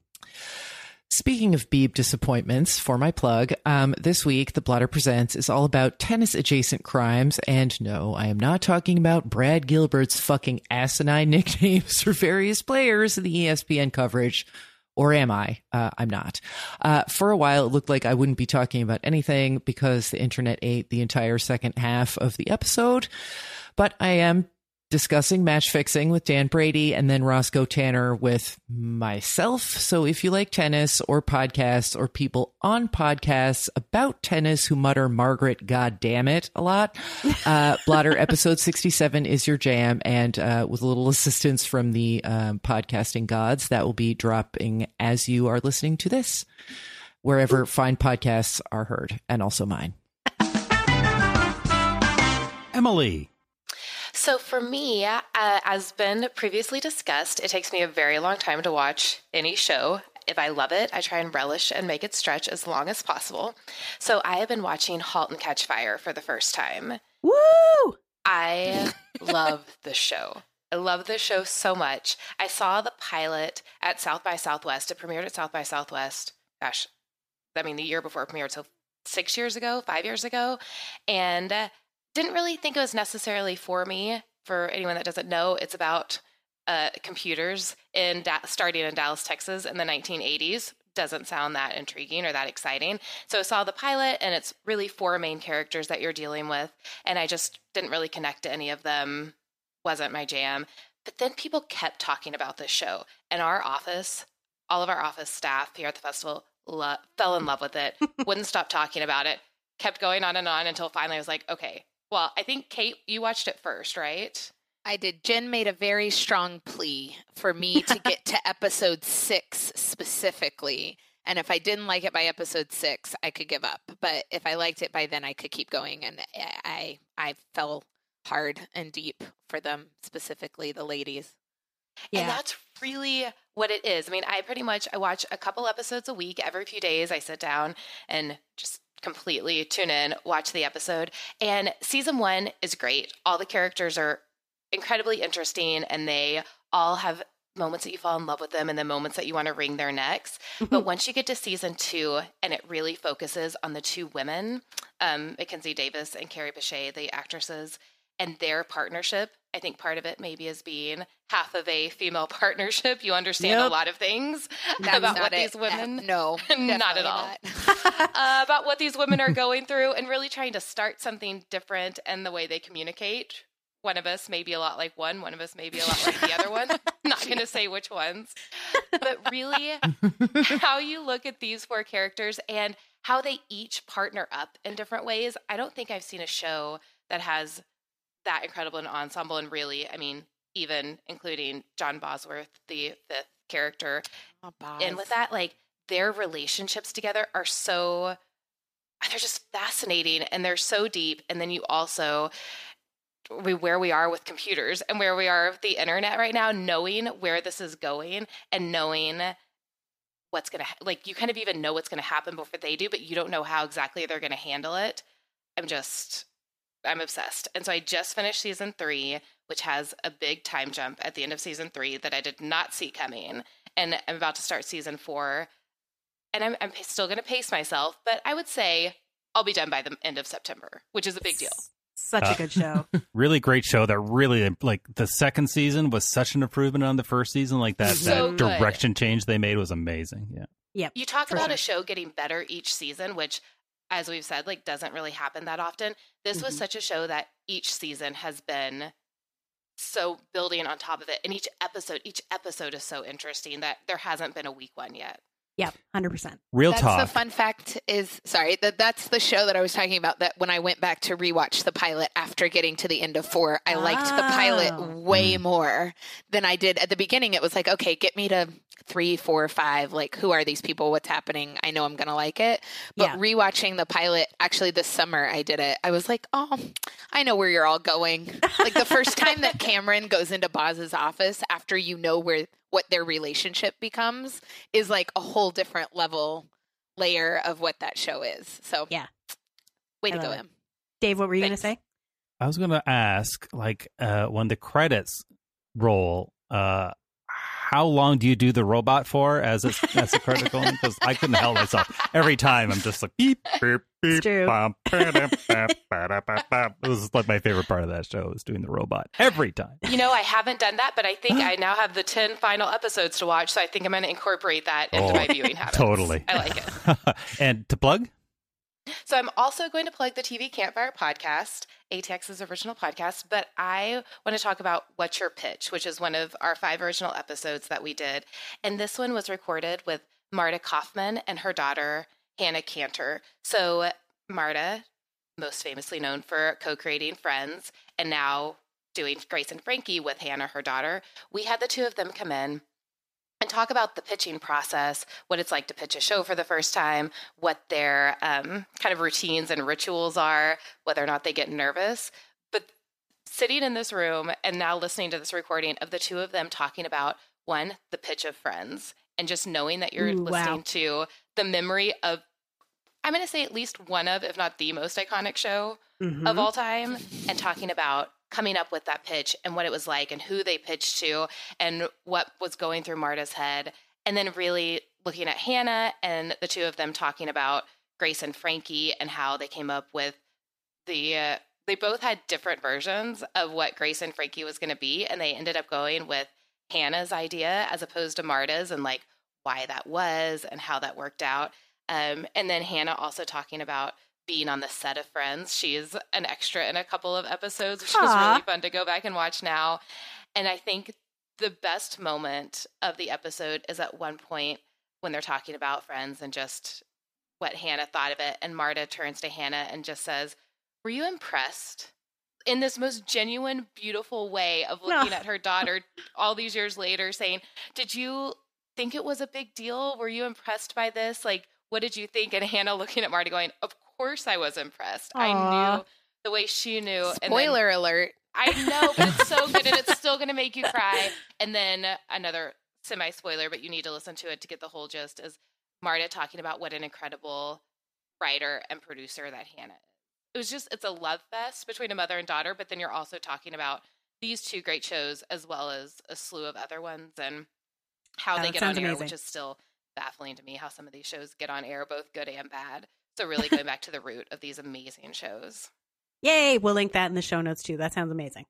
Speaking of Beeb disappointments, for my plug, um, this week the Blotter Presents is all about tennis adjacent crimes. And no, I am not talking about Brad Gilbert's fucking asinine nicknames for various players in the ESPN coverage. Or am I? Uh, I'm not. Uh, for a while, it looked like I wouldn't be talking about anything because the internet ate the entire second half of the episode. But I am discussing match fixing with Dan Brady and then Roscoe Tanner with myself. So if you like tennis or podcasts or people on podcasts about tennis who mutter Margaret, God damn it, a lot, uh, Blotter episode 67 is your jam. And uh, with a little assistance from the um, podcasting gods, that will be dropping as you are listening to this, wherever fine podcasts are heard, and also mine. Emily. So for me, uh, as been previously discussed, it takes me a very long time to watch any show. If I love it, I try and relish and make it stretch as long as possible. So I have been watching *Halt and Catch Fire* for the first time. Woo! I love the show. I love the show so much. I saw the pilot at South by Southwest. It premiered at South by Southwest. Gosh, I mean, the year before it premiered, so six years ago, five years ago, and uh, didn't really think it was necessarily for me. For anyone that doesn't know, it's about uh, computers in da- starting in Dallas, Texas, in the 1980s. Doesn't sound that intriguing or that exciting. So I saw the pilot, and it's really four main characters that you're dealing with, and I just didn't really connect to any of them. Wasn't my jam. But then people kept talking about this show, and our office, all of our office staff here at the festival, lo- fell in love with it. Wouldn't stop talking about it. Kept going on and on until finally I was like, okay. Well, I think Cait, you watched it first, right? I did. Jen made a very strong plea for me to get to episode six specifically. And if I didn't like it by episode six, I could give up. But if I liked it by then, I could keep going. And I, I fell hard and deep for them, specifically the ladies. And that's really what it is. I mean, I pretty much I watch a couple episodes a week. Every few days I sit down and just completely tune in, watch the episode. And season 1 is great. All the characters are incredibly interesting and they all have moments that you fall in love with them and the moments that you want to wring their necks. But once you get to season two and it really focuses on the two women, um, Mackenzie Davis and Kerry Bishé, the actresses, and their partnership, I think part of it maybe is being half of a female partnership. You understand a lot of things That's about what it. these women. Uh, no, not at all. not. uh, about what these women are going through and really trying to start something different and the way they communicate. One of us may be a lot like one, one of us may be a lot like the other one. Not going to say which ones. But really, how you look at these four characters and how they each partner up in different ways. I don't think I've seen a show that has that incredible an ensemble and really, I mean, even including John Bosworth, the fifth character. And with that, like their relationships together are so they're just fascinating and they're so deep. And then you also we, where we are with computers and where we are with the internet right now, knowing where this is going and knowing what's going to ha- like you kind of even know what's going to happen before they do, but you don't know how exactly they're going to handle it. I'm just I'm obsessed. And so I just finished season 3, which has a big time jump at the end of season 3 that I did not see coming. And I'm about to start season 4. And I'm, I'm still going to pace myself, but I would say I'll be done by the end of September, which is a big deal. Such Uh, a good show. really great show that really like the second season was such an improvement on the first season like that So that good. direction change they made was amazing yeah Yep. You talk about sure. a show getting better each season, which, as we've said, like doesn't really happen that often. This was Mhm. such a show that each season has been so building on top of it, and each episode, each episode is so interesting that there hasn't been a weak one yet. Yep, hundred percent. real that's talk. the fun fact is sorry that that's the show that I was talking about that when I went back to rewatch the pilot after getting to the end of 4 I liked the Oh. pilot ah. way mm. more than I did at the beginning. It was like okay get me to three four five like who are these people? What's happening? I know I'm gonna like it. But Yeah. rewatching the pilot actually this summer I did it I was like oh I know where you're all going. Like the first time that Cameron goes into Boz's office after you know where what their relationship becomes is like a whole different level layer of what that show is. So Yeah. way I to go, it. him. Dave, what were you going to say? I was going to ask, like, uh, when the credits roll, uh, how long do you do the robot for as a, as a critical? Because I couldn't help myself. Every time I'm just like, beep, beep, beep. true. bum, ba-dum, ba, ba-da, ba, ba. It was like my favorite part of that show was doing the robot every time. You know, I haven't done that, but I think I now have the 10 final episodes to watch, so I think I'm going to incorporate that into Oh, my viewing habits. Totally. I like it. and to plug? So I'm also going to plug the TV Campfire podcast, ATX's original podcast, but I want to talk about What's Your Pitch, which is one of our five original episodes that we did. And this one was recorded with Marta Kauffman and her daughter, Hannah Canter. So Marta, most famously known for co-creating Friends and now doing Grace and Frankie with Hannah, her daughter, we had the two of them come in and talk about the pitching process, what it's like to pitch a show for the first time, what their um, kind of routines and rituals are, whether or not they get nervous. But sitting in this room and now listening to this recording of the two of them talking about one, the pitch of Friends, and just knowing that you're Ooh, listening wow. to the memory of, I'm going to say at least one of, if not the most iconic show Mhm. of all time and talking about coming up with that pitch and what it was like and who they pitched to and what was going through Marta's head. And then really looking at Hannah and the two of them talking about Grace and Frankie and how they came up with the. Uh, they both had different versions of what Grace and Frankie was going to be, and they ended up going with Hannah's idea as opposed to Marta's, and like why that was and how that worked out. Um, and then Hannah also talking about being on the set of Friends. She's an extra in a couple of episodes, which was really fun to go back and watch now. And I think the best moment of the episode is at one point when they're talking about Friends and just what Hannah thought of it. And Marta turns to Hannah and just says, Were you impressed? In this most genuine, beautiful way of looking No. at her daughter all these years later, saying, Did you think it was a big deal? Were you impressed by this? Like, what did you think? And Hannah looking at Marty going, Of course I was impressed. I knew the way she knew. And then- Spoiler alert. I know, but it's so good and it's still going to make you cry. And then another semi spoiler, but you need to listen to it to get the whole gist is Marta talking about what an incredible writer and producer that Hannah is. It was just, it's a love fest between a mother and daughter, but then you're also talking about these two great shows as well as a slew of other ones and how Yeah, they get on air, amazing. which is still baffling to me how some of these shows get on air, both good and bad. So, really going back to the root of these amazing shows. Yay! We'll link that in the show notes too. That sounds amazing.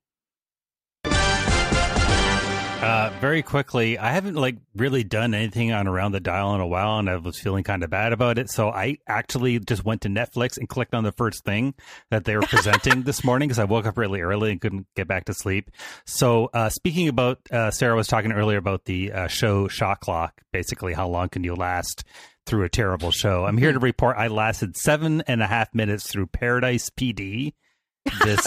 Uh, very quickly, I haven't like really done anything on Around the Dial in a while, and I was feeling kind of bad about it. So I actually just went to Netflix and clicked on the first thing that they were presenting this morning because I woke up really early and couldn't get back to sleep. So uh, speaking about, uh, Sarah was talking earlier about the uh, show Shot Clock. Basically, how long can you last through a terrible show? I'm here to report I lasted seven and a half minutes through Paradise PD. This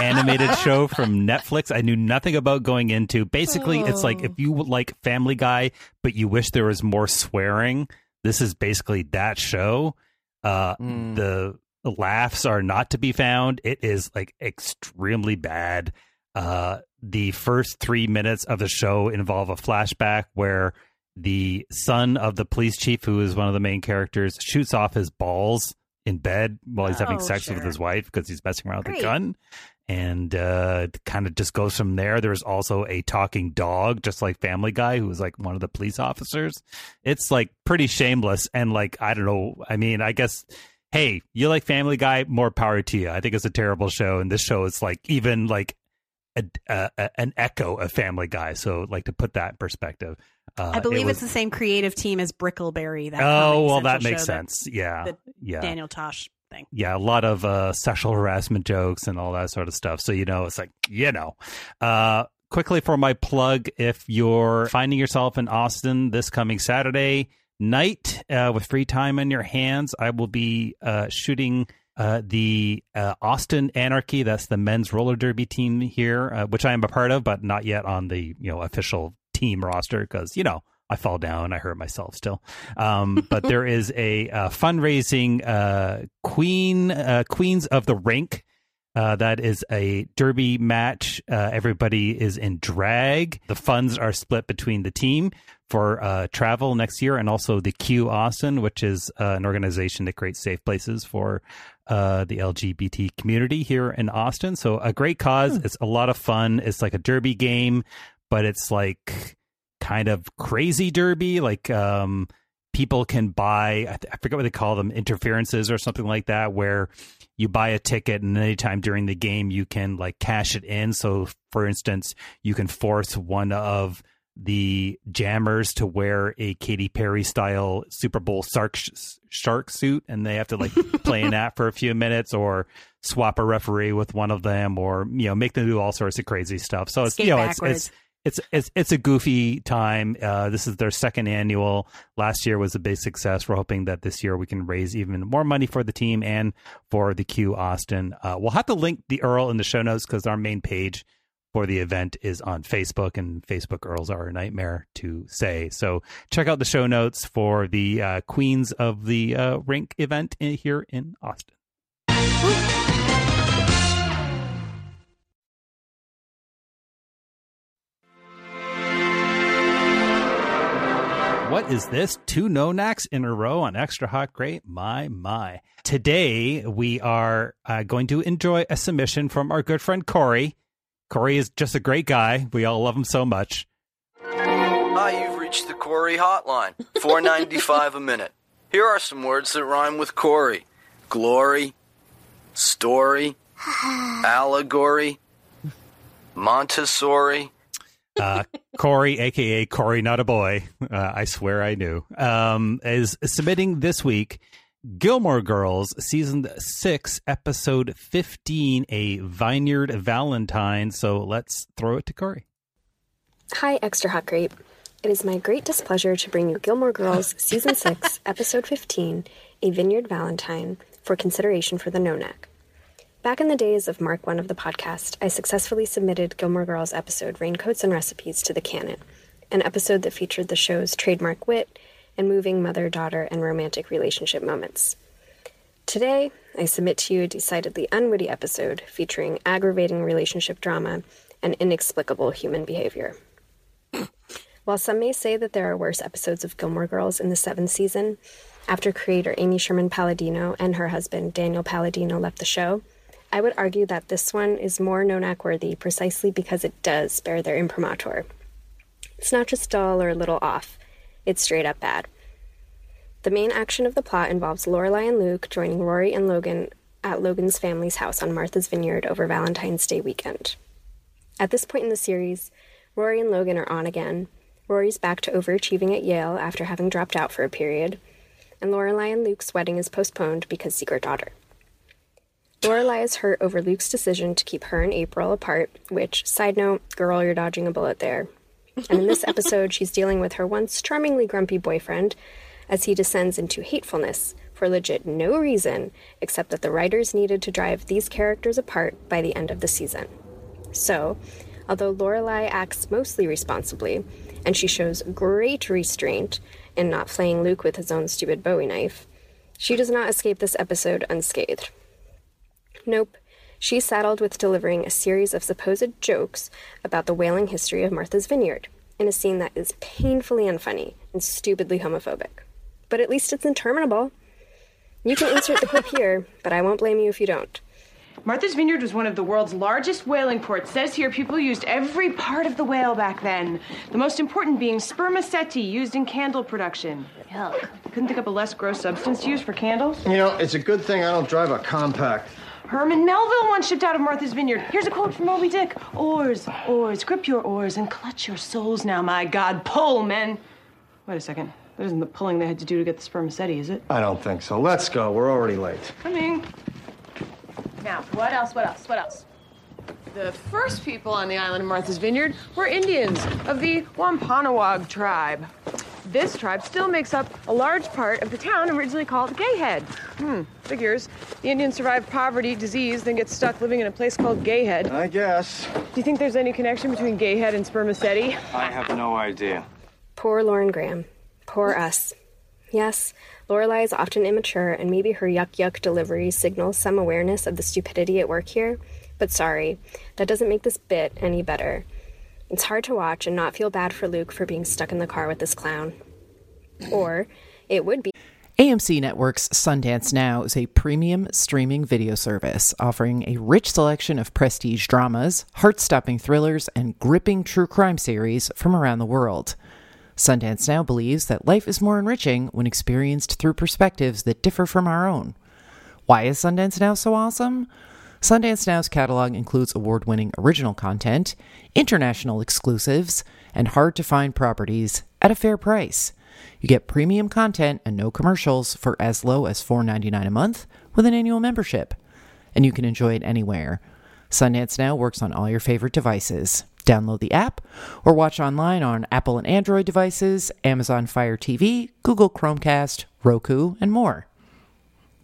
animated show from Netflix. I knew nothing about going into. Basically, it's like if you like Family Guy, but you wish there was more swearing. This is basically that show. Uh, Mm. The laughs are not to be found. It is like extremely bad. Uh, the first three minutes of the show involve a flashback where the son of the police chief, who is one of the main characters, shoots off his balls in bed while he's having Oh, sex with his wife because he's messing around with a gun. And uh kind of just goes from there. There's also a talking dog just like family guy who was like one of the police officers. It's like pretty shameless and like i don't know i mean i guess hey you like family guy? More power to you. I think it's a terrible show and this show is like even like a, a, a- an echo of family guy. So like to put that in perspective uh, I believe it it's the same creative team as Brickleberry. That oh well that makes sense yeah the yeah Daniel Tosh thing. yeah, a lot of uh, sexual harassment jokes and all that sort of stuff. So you know, it's like you know. Uh, quickly for my plug, if you're finding yourself in Austin this coming Saturday night uh, with free time in your hands, I will be uh, shooting. Uh, the uh, Austin Anarchy, that's the men's roller derby team here, uh, which I am a part of, but not yet on the you know official team roster because you know I fall down, I hurt myself still. Um, but there is a uh, fundraising uh, Queen uh, Queens of the Rink. Uh, that is a derby match. Uh, everybody is in drag. The funds are split between the team for uh, travel next year, and also the Q Austin, which is uh, an organization that creates safe places for uh, the LGBT community here in Austin. So a great cause. It's a lot of fun. It's like a derby game, but it's like kind of crazy derby, like um, people can buy. I, th- I forget what they call them, interferences or something like that, where you buy a ticket and anytime during the game you can like cash it in. So, for instance, you can force one of the jammers to wear a Katy Perry style Super Bowl shark shark suit, and they have to like play in that for a few minutes, or swap a referee with one of them, or you know make them do all sorts of crazy stuff. So it's Skate you know backwards. it's it's it's it's it's a goofy time. Uh, this is their second annual. Last year was a big success. We're hoping that this year we can raise even more money for the team and for the Q Austin. Uh, we'll have to link the URL in the show notes because our main page for the event is on Facebook, and Facebook URLs are a nightmare to say. So check out the show notes for the uh, Queens of the uh, Rink event in, here in Austin. What is this? Two Nonacs in a row on Extra Hot Great? My, my. Today, we are uh, going to enjoy a submission from our good friend Cory. Cory is just a great guy. We all love him so much. Hi, you've reached the Cory hotline. Four ninety five a minute. Here are some words that rhyme with Cory. Glory, story, allegory, Montessori. Uh, Cory, aka Cory, not a boy, uh, I swear I knew, um, is submitting this week Gilmore Girls season six, episode 15, a Vineyard Valentine. So let's throw it to Cory. Hi, Extra Hot Great. It is my great displeasure to bring you Gilmore Girls Season 6, Episode 15, A Vineyard Valentine, for consideration for the Nonac. Back in the days of Mark 1 of the podcast, I successfully submitted Gilmore Girls episode Raincoats and Recipes to the canon, an episode that featured the show's trademark wit and moving mother daughter and romantic relationship moments. Today, I submit to you a decidedly unwitty episode featuring aggravating relationship drama and inexplicable human behavior. While some may say that there are worse episodes of Gilmore Girls in the seventh season, after creator Amy Sherman Palladino and her husband Daniel Palladino left the show, I would argue that this one is more Nonac worthy precisely because it does bear their imprimatur. It's not just dull or a little off, it's straight up bad. The main action of the plot involves Lorelai and Luke joining Rory and Logan at Logan's family's house on Martha's Vineyard over Valentine's Day weekend. At this point in the series, Rory and Logan are on again. Rory's back to overachieving at Yale after having dropped out for a period, and Lorelai and Luke's wedding is postponed because secret daughter. Lorelai is hurt over Luke's decision to keep her and April apart, which, side note, girl, you're dodging a bullet there. And in this episode, she's dealing with her once charmingly grumpy boyfriend as he descends into hatefulness for legit no reason except that the writers needed to drive these characters apart by the end of the season. So, although Lorelai acts mostly responsibly, and she shows great restraint in not flaying Luke with his own stupid Bowie knife, she does not escape this episode unscathed. Nope, she's saddled with delivering a series of supposed jokes about the whaling history of Martha's Vineyard in a scene that is painfully unfunny and stupidly homophobic. But at least it's interminable. You can insert the clip here, but I won't blame you if you don't. Martha's Vineyard was one of the world's largest whaling ports. Says here people used every part of the whale back then. The most important being spermaceti, used in candle production. Yuck. Couldn't think up a less gross substance to use for candles? You know, it's a good thing I don't drive a compact. Herman Melville once shipped out of Martha's Vineyard. Here's a quote from Moby Dick Oars, oars, grip your oars and clutch your souls now, my God. Pull, men. Wait a second. That isn't the pulling they had to do to get the spermaceti, is it? I don't think so. Let's go. We're already late. Coming. Now, what else? What else? What else? The first people on the island of Martha's Vineyard were Indians of the Wampanoag tribe. This tribe still makes up a large part of the town originally called Gayhead. Hmm, figures. The Indians survive poverty, disease, then get stuck living in a place called Gayhead. I guess. Do you think there's any connection between Gayhead and spermaceti? I have no idea. Poor Lauren Graham. Poor us. Yes, Lorelai is often immature, and maybe her yuck yuck delivery signals some awareness of the stupidity at work here. But sorry, that doesn't make this bit any better. It's hard to watch and not feel bad for Luke for being stuck in the car with this clown. Or it would be. AMC Network's Sundance Now is a premium streaming video service offering a rich selection of prestige dramas, heart stopping thrillers, and gripping true crime series from around the world. Sundance Now believes that life is more enriching when experienced through perspectives that differ from our own. Why is Sundance Now so awesome? Sundance Now's catalog includes award winning original content, international exclusives, and hard to find properties at a fair price. You get premium content and no commercials for as low as $4.99 a month with an annual membership. And you can enjoy it anywhere. Sundance Now works on all your favorite devices. Download the app or watch online on Apple and Android devices, Amazon Fire TV, Google Chromecast, Roku, and more.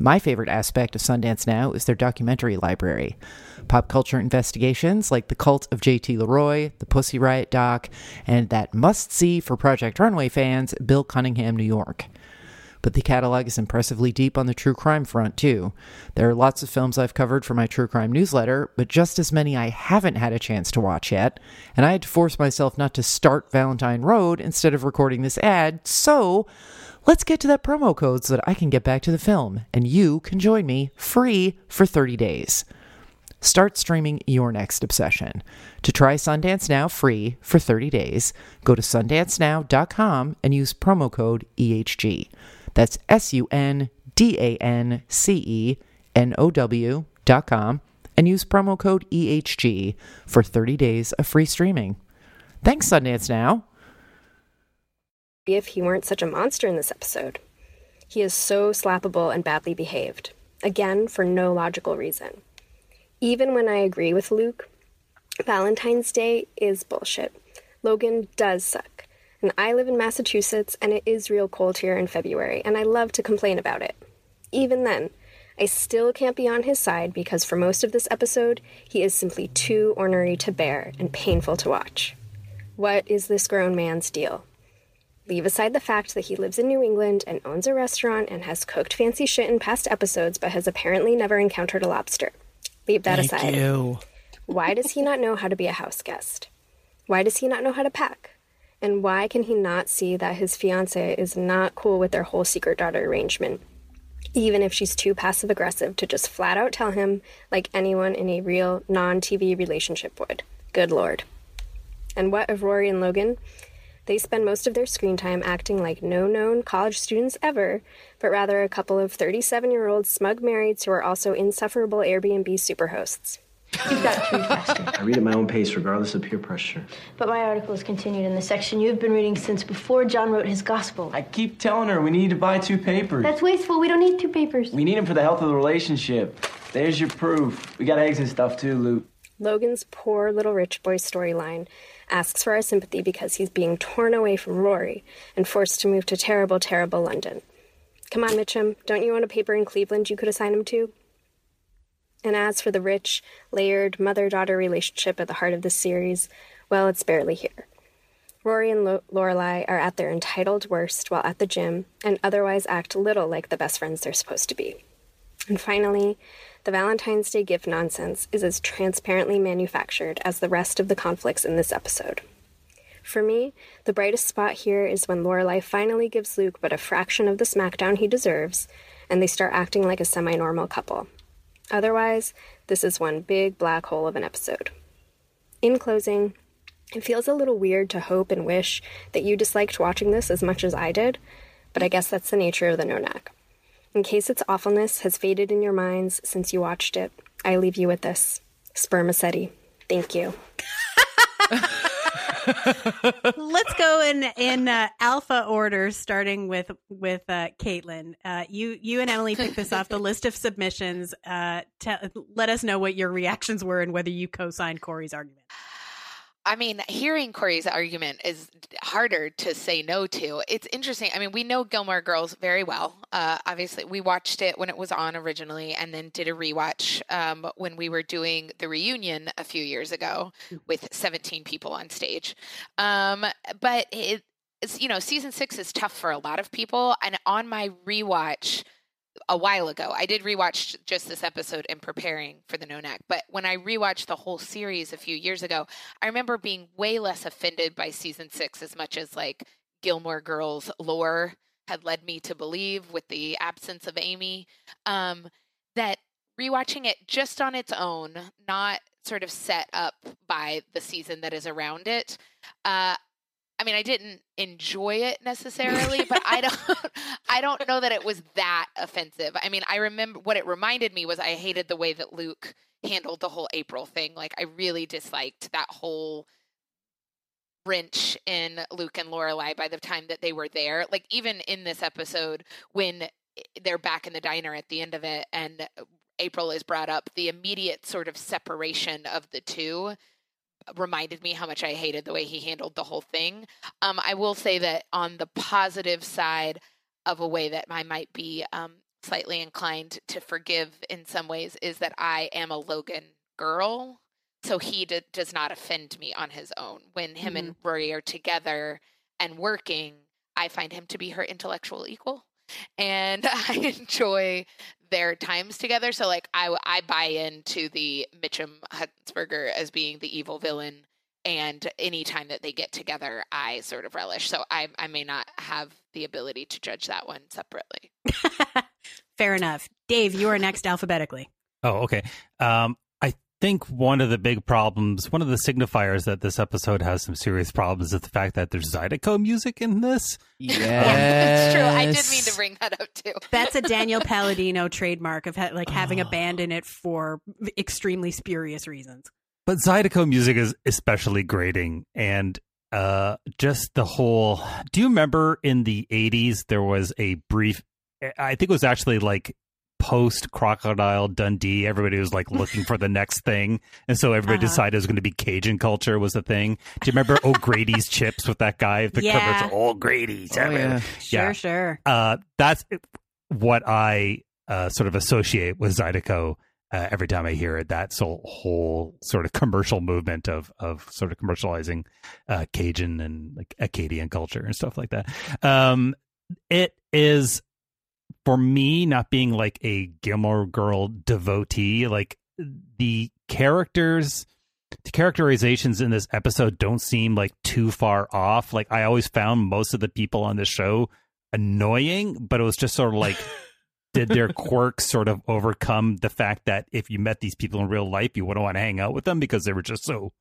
My favorite aspect of Sundance Now is their documentary library. Pop culture investigations like The Cult of JT Leroy, The Pussy Riot doc, and that must see for Project Runway fans, Bill Cunningham, New York. But the catalog is impressively deep on the true crime front, too. There are lots of films I've covered for my true crime newsletter, but just as many I haven't had a chance to watch yet, and I had to force myself not to start Valentine Road instead of recording this ad, so let's get to that promo code so that I can get back to the film, and you can join me free for 30 days. Start streaming your next obsession. To try Sundance Now free for 30 days, go to sundancenow.com and use promo code EHG. That's S U N D A N C E N O W dot com and use promo code EHG for 30 days of free streaming. Thanks, Sundance Now. If he weren't such a monster in this episode. He is so slappable and badly behaved, again, for no logical reason. Even when I agree with Luke, Valentine's Day is bullshit. Logan does suck. And I live in Massachusetts, and it is real cold here in February, and I love to complain about it. Even then, I still can't be on his side because for most of this episode, he is simply too ornery to bear and painful to watch. What is this grown man's deal? Leave aside the fact that he lives in New England and owns a restaurant and has cooked fancy shit in past episodes but has apparently never encountered a lobster. Leave that Thank aside. you. Why does he not know how to be a house guest? Why does he not know how to pack? And why can he not see that his fiance is not cool with their whole secret daughter arrangement? Even if she's too passive aggressive to just flat out tell him, like anyone in a real non TV relationship would. Good lord. And what of Rory and Logan? They spend most of their screen time acting like no known college students ever, but rather a couple of 37 year old smug marrieds who are also insufferable Airbnb superhosts. You've got to read faster. I read at my own pace, regardless of peer pressure. But my article is continued in the section you've been reading since before John wrote his gospel. I keep telling her we need to buy two papers. That's wasteful. We don't need two papers. We need them for the health of the relationship. There's your proof. We got eggs and stuff too, Luke. Logan's poor little rich boy storyline asks for our sympathy because he's being torn away from Rory and forced to move to terrible, terrible London. Come on, Mitchum, don't you own a paper in Cleveland you could assign him to? And as for the rich, layered mother daughter relationship at the heart of this series, well, it's barely here. Rory and Lo- Lorelai are at their entitled worst while at the gym and otherwise act little like the best friends they're supposed to be. And finally, the Valentine's Day gift nonsense is as transparently manufactured as the rest of the conflicts in this episode. For me, the brightest spot here is when Lorelai finally gives Luke but a fraction of the smackdown he deserves, and they start acting like a semi normal couple. Otherwise, this is one big black hole of an episode. In closing, it feels a little weird to hope and wish that you disliked watching this as much as I did, but I guess that's the nature of the Nonac. In case its awfulness has faded in your minds since you watched it, I leave you with this. Spermaceti. Thank you. Let's go in in uh, alpha order, starting with with uh, Caitlin. Uh, you you and Emily picked this off the list of submissions. Uh, let us know what your reactions were and whether you co-signed Cory's argument. I mean, hearing Cory's argument is harder to say no to. It's interesting. I mean, we know Gilmore Girls very well. Uh, obviously, we watched it when it was on originally, and then did a rewatch um, when we were doing the reunion a few years ago with 17 people on stage. Um, but it, it's you know, season six is tough for a lot of people, and on my rewatch a while ago. I did rewatch just this episode in preparing for the Nonac, but when I rewatched the whole series a few years ago, I remember being way less offended by season six as much as like Gilmore Girls lore had led me to believe with the absence of Amy. Um, that rewatching it just on its own, not sort of set up by the season that is around it, uh, I mean, I didn't enjoy it necessarily, but I don't I don't know that it was that offensive. I mean, I remember what it reminded me was I hated the way that Luke handled the whole April thing. Like I really disliked that whole wrench in Luke and Lorelai by the time that they were there. Like even in this episode when they're back in the diner at the end of it and April is brought up, the immediate sort of separation of the two reminded me how much I hated the way he handled the whole thing. Um, I will say that on the positive side of a way that I might be um, slightly inclined to forgive in some ways is that I am a Logan girl. So he d- does not offend me on his own. When him mm-hmm. and Rory are together and working, I find him to be her intellectual equal. And I enjoy their times together. So like I I buy into the Mitchum Huntzberger as being the evil villain and anytime that they get together I sort of relish. So I I may not have the ability to judge that one separately. Fair enough. Dave, you are next alphabetically. Oh, okay. Um think one of the big problems, one of the signifiers that this episode has some serious problems is the fact that there's Zydeco music in this. Yes. yeah, that's true. I did mean to bring that up too. That's a Daniel Palladino trademark of ha- like having a band in it for extremely spurious reasons. But Zydeco music is especially grating and uh just the whole do you remember in the 80s there was a brief I think it was actually like post Crocodile Dundee, everybody was like looking for the next thing, and so everybody uh-huh. decided it was going to be Cajun culture was the thing. Do you remember O'Grady's chips with that guy? The yeah. O'Grady's. Oh, yeah. Sure, sure. Uh, that's what I uh, sort of associate with Zydeco. Uh, every time I hear it, that whole, whole sort of commercial movement of of sort of commercializing uh, Cajun and like Acadian culture and stuff like that. Um, it is for me, not being like a Gilmore Girl devotee, like the characters, the characterizations in this episode don't seem like too far off. Like I always found most of the people on this show annoying, but it was just sort of like. did their quirks sort of overcome the fact that if you met these people in real life, you wouldn't want to hang out with them because they were just so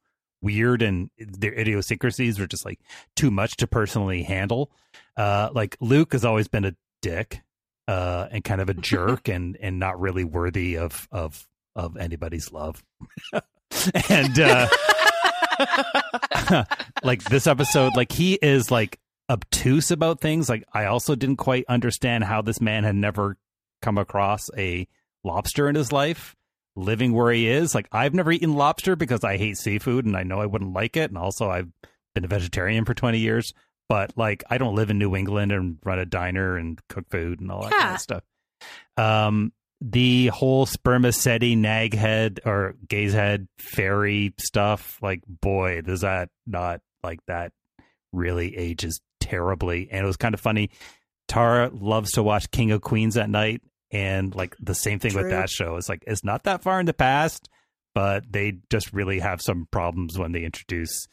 weird and their idiosyncrasies were just like too much to personally handle. Uh, like Luke has always been a dick uh, and kind of a jerk and and not really worthy of of of anybody's love. and uh, like this episode, like he is like obtuse about things. Like I also didn't quite understand how this man had never come across a lobster in his life living where he is. Like I've never eaten lobster because I hate seafood and I know I wouldn't like it. And also I've been a vegetarian for 20 years but like I don't live in New England and run a diner and cook food and all that yeah. kind of stuff. Um, the whole spermaceti nag head or Gay Head fairy stuff, like boy, does that not like that really ages terribly. And it was kind of funny. Tara loves to watch King of Queens at night, and like the same thing True. with that show. It's like it's not that far in the past, but they just really have some problems when they introduce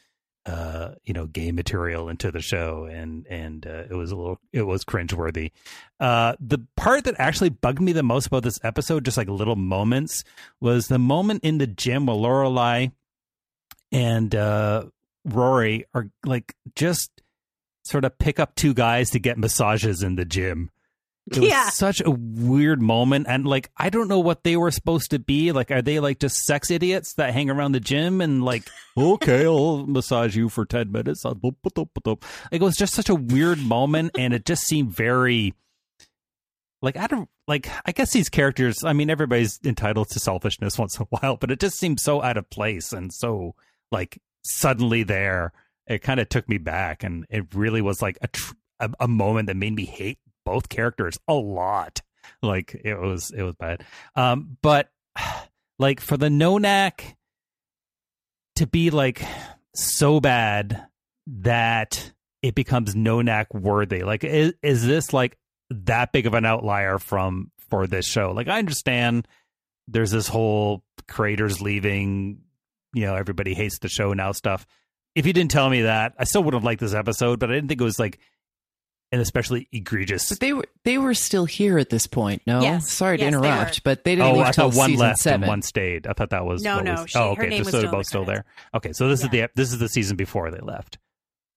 uh, you know, gay material into the show, and and uh, it was a little, it was cringeworthy. Uh, the part that actually bugged me the most about this episode, just like little moments, was the moment in the gym where Lorelai and uh, Rory are like just sort of pick up two guys to get massages in the gym. It was yeah. such a weird moment. And like, I don't know what they were supposed to be. Like, are they like just sex idiots that hang around the gym and like, okay, I'll massage you for 10 minutes. Like, it was just such a weird moment. And it just seemed very, like, I don't, like, I guess these characters, I mean, everybody's entitled to selfishness once in a while, but it just seemed so out of place and so like suddenly there. It kind of took me back. And it really was like a, tr- a, a moment that made me hate both characters a lot. Like it was it was bad. Um, but like for the Nonac to be like so bad that it becomes Nonac worthy. Like is is this like that big of an outlier from for this show? Like I understand there's this whole creators leaving, you know, everybody hates the show now stuff. If you didn't tell me that, I still would have liked this episode, but I didn't think it was like and especially egregious. But they were they were still here at this point. No, yes. sorry to yes, interrupt, but they didn't. Oh, leave I thought one left seven. and one stayed. I thought that was no, no. Was, she, oh, okay. Her name so they're both still there. Okay, so this yeah. is the this is the season before they left.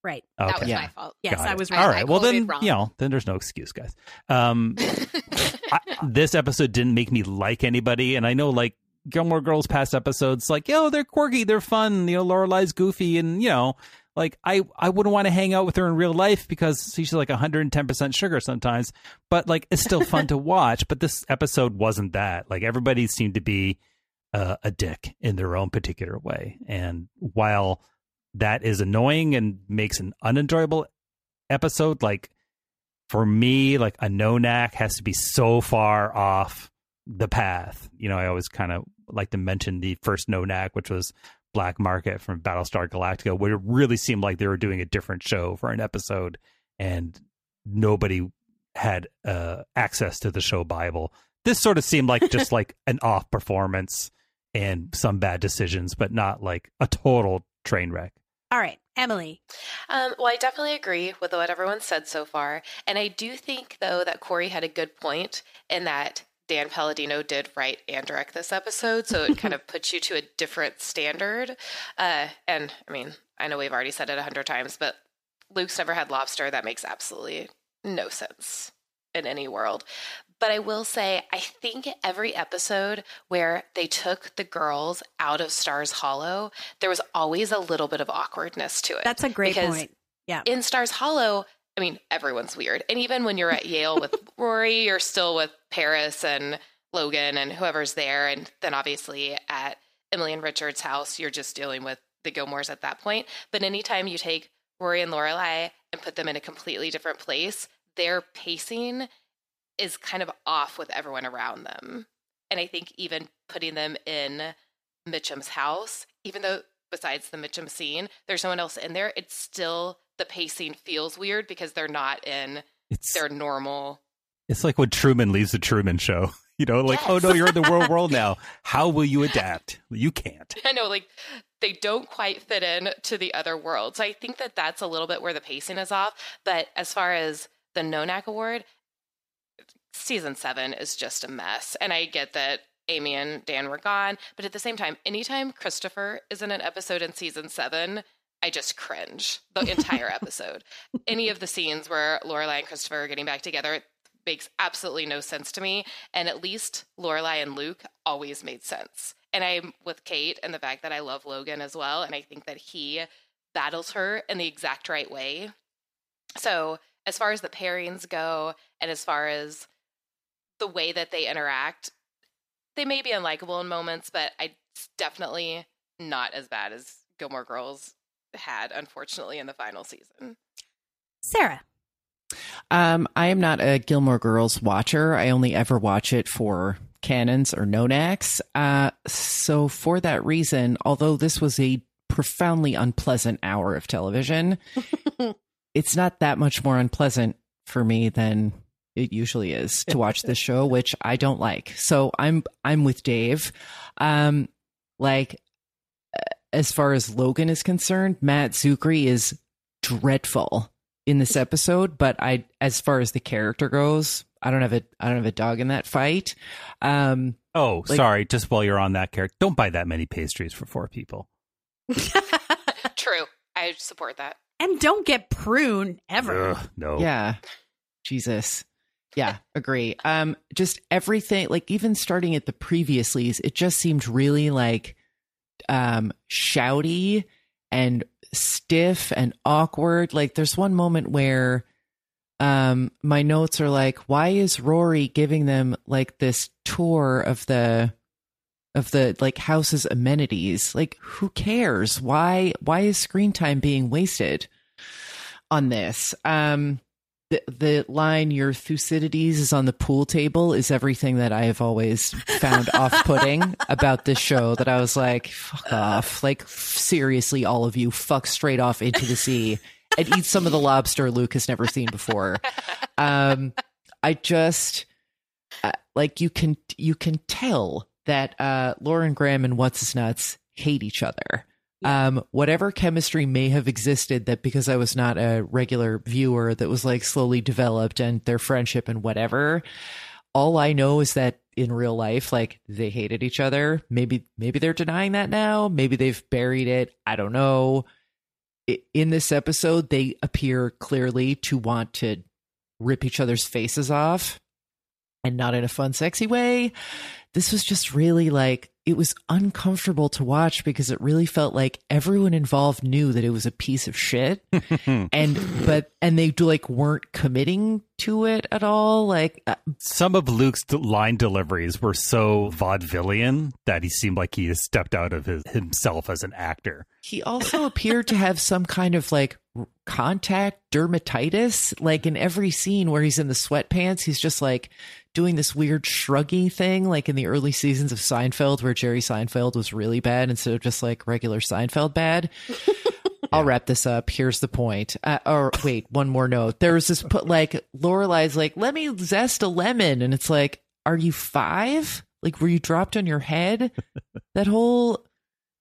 Right. That was Okay. my fault. Yes, Got I it. was All right. right. Well, then, wrong. you know, then there's no excuse, guys. Um, I, this episode didn't make me like anybody, and I know, like Gilmore Girls past episodes, like, yo, they're quirky, they're fun. You know, Lorelai's goofy, and you know, like I, I wouldn't want to hang out with her in real life because she's like 110 percent sugar sometimes. But like, it's still fun to watch. But this episode wasn't that. Like, everybody seemed to be uh, a dick in their own particular way, and while that is annoying and makes an unenjoyable episode like for me like a Nonac has to be so far off the path you know i always kind of like to mention the first Nonac which was black market from battlestar galactica where it really seemed like they were doing a different show for an episode and nobody had uh access to the show bible this sort of seemed like just like an off performance and some bad decisions but not like a total train wreck All right, Emily. Um, well, I definitely agree with what everyone said so far. And I do think, though, that Cory had a good point in that Dan Palladino did write and direct this episode. So it kind of puts you to a different standard. Uh, and I mean, I know we've already said it a hundred times, but Luke's never had lobster. That makes absolutely no sense in any world. But I will say, I think every episode where they took the girls out of Stars Hollow, there was always a little bit of awkwardness to it. That's a great Because point. Yeah. in Stars Hollow, I mean, everyone's weird. And even when you're at Yale with Rory, you're still with Paris and Logan and whoever's there. And then obviously at Emily and Richard's house, you're just dealing with the Gilmores at that point. But anytime you take Rory and Lorelai and put them in a completely different place, their pacing is kind of off with everyone around them. And I think even putting them in Mitchum's house, even though besides the Mitchum scene, there's no one else in there, it's still the pacing feels weird because they're not in It's- their normal. It's like when Truman leaves the Truman Show. You know, like, oh no, you're in the real world now. How will you adapt? You can't. I know, like they don't quite fit in to the other world. So I think that that's a little bit where the pacing is off. But as far as the Nonac Award, season seven is just a mess. And I get that Amy and Dan were gone, but at the same time, anytime Christopher is in an episode in season seven, I just cringe the entire episode. Any of the scenes where Lorelai and Christopher are getting back together makes absolutely no sense to me. And at least Lorelai and Luke always made sense. And I'm with Cait and the fact that I love Logan as well. And I think that he battles her in the exact right way. So, as far as the pairings go, and as far as the way that they interact, they may be unlikable in moments, but I definitely not as bad as Gilmore Girls had, unfortunately, in the final season. Sarah. Um, I am not a Gilmore Girls watcher. I only ever watch it for canons or nonacs. Uh, so for that reason, although this was a profoundly unpleasant hour of television, it's not that much more unpleasant for me than it usually is to watch this show, which I don't like. So I'm I'm with Dave. Um, like as far as Logan is concerned, Matt Czuchry is dreadful in this episode, but I as far as the character goes, I don't have a I don't have a dog in that fight. Um Oh, Like- sorry. Just while you're on that character, don't buy that many pastries for four people. True. I support that. And don't get prune ever. Ugh, no. Yeah. Jesus. Yeah, agree. Um just everything like even starting at the previouslys, it just seemed really like um shouty and stiff and awkward. Like there's one moment where um my notes are like why is Rory giving them like this tour of the of the like house's amenities? Like who cares? Why why is screen time being wasted on this? Um the the line your Thucydides is on the pool table is everything that I have always found off putting about this show that I was like, fuck off. Like seriously, all of you fuck straight off into the sea and eat some of the lobster Luke has never seen before. Um I just uh, like you can you can tell that uh Lauren Graham and what's his nuts hate each other. Um whatever chemistry may have existed that because I was not a regular viewer that was like slowly developed and their friendship and whatever. All I know is that in real life like they hated each other. Maybe maybe they're denying that now, maybe they've buried it. I don't know. in this episode, they appear clearly to want to rip each other's faces off and not in a fun, sexy way. This was just really like, it was uncomfortable to watch because it really felt like everyone involved knew that it was a piece of shit and but and they like weren't committing to it at all like uh, Some of Luke's line deliveries were so vaudevillian that he seemed like he has stepped out of his, himself as an actor. he also appeared to have some kind of like contact dermatitis like in every scene where he's in the sweatpants he's just like doing this weird shruggy thing like in the early seasons of Seinfeld where Jerry Seinfeld was really bad instead of just like regular Seinfeld bad I'll wrap this up. Here's the point. Uh, or wait, one more note. There was this put like Lorelai's like, let me zest a lemon, and it's like, are you five? Like, were you dropped on your head? That whole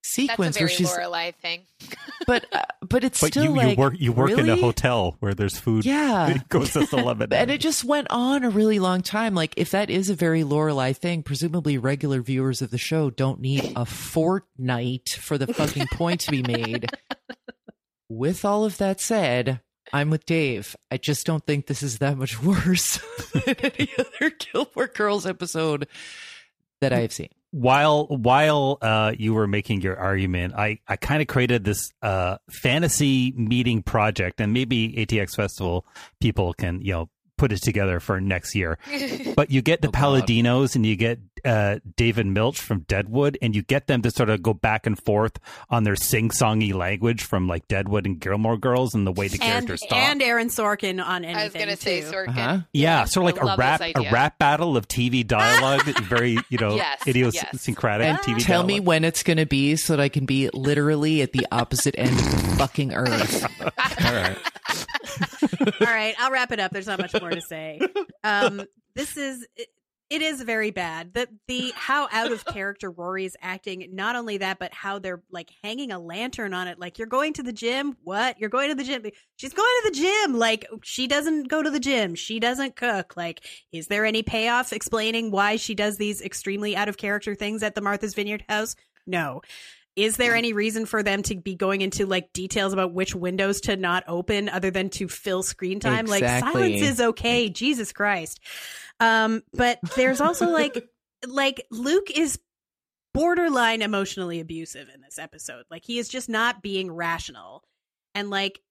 sequence That's a where very she's, Lorelai thing. but uh, but it's but still you, like you work you work in a hotel where there's food. Yeah. it goes to eleven. and it just went on a really long time. Like, if that is a very Lorelai thing, presumably regular viewers of the show don't need a fortnight for the fucking point to be made. With all of that said, I'm with Dave. I just don't think this is that much worse than any other Gilmore Girls episode that I've seen. While while uh, you were making your argument, I, I kind of created this uh, fantasy meeting project, and maybe ATX Festival people can you know put it together for next year. but you get the Oh, God. Palladinos and you get uh, David Milch from Deadwood, and you get them to sort of go back and forth on their sing-songy language from like Deadwood and Gilmore Girls and the way the and, characters talk. and Aaron Sorkin on anything. I was gonna say. Sorkin. Uh-huh. yeah, sort of like a rap a rap battle of TV dialogue, very you know Yes, idiosyncratic And TV. tell me when it's going to be so that I can be literally at the opposite end of the fucking earth. All right. All right, I'll wrap it up. There's not much more to say. Um, this is it, it is very bad. The the how out of character Rory is acting. Not only that, but how they're like hanging a lantern on it. Like you're going to the gym. What? You're going to the gym? She's going to the gym. Like she doesn't go to the gym. She doesn't cook. Like is there any payoff explaining why she does these extremely out of character things at the Martha's Vineyard house? No. Is there any reason for them to be going into like details about which windows to not open other than to fill screen time? Like silence is okay. Jesus Christ. Um, but there's also like like Luke is borderline emotionally abusive in this episode. Like he is just not being rational. And like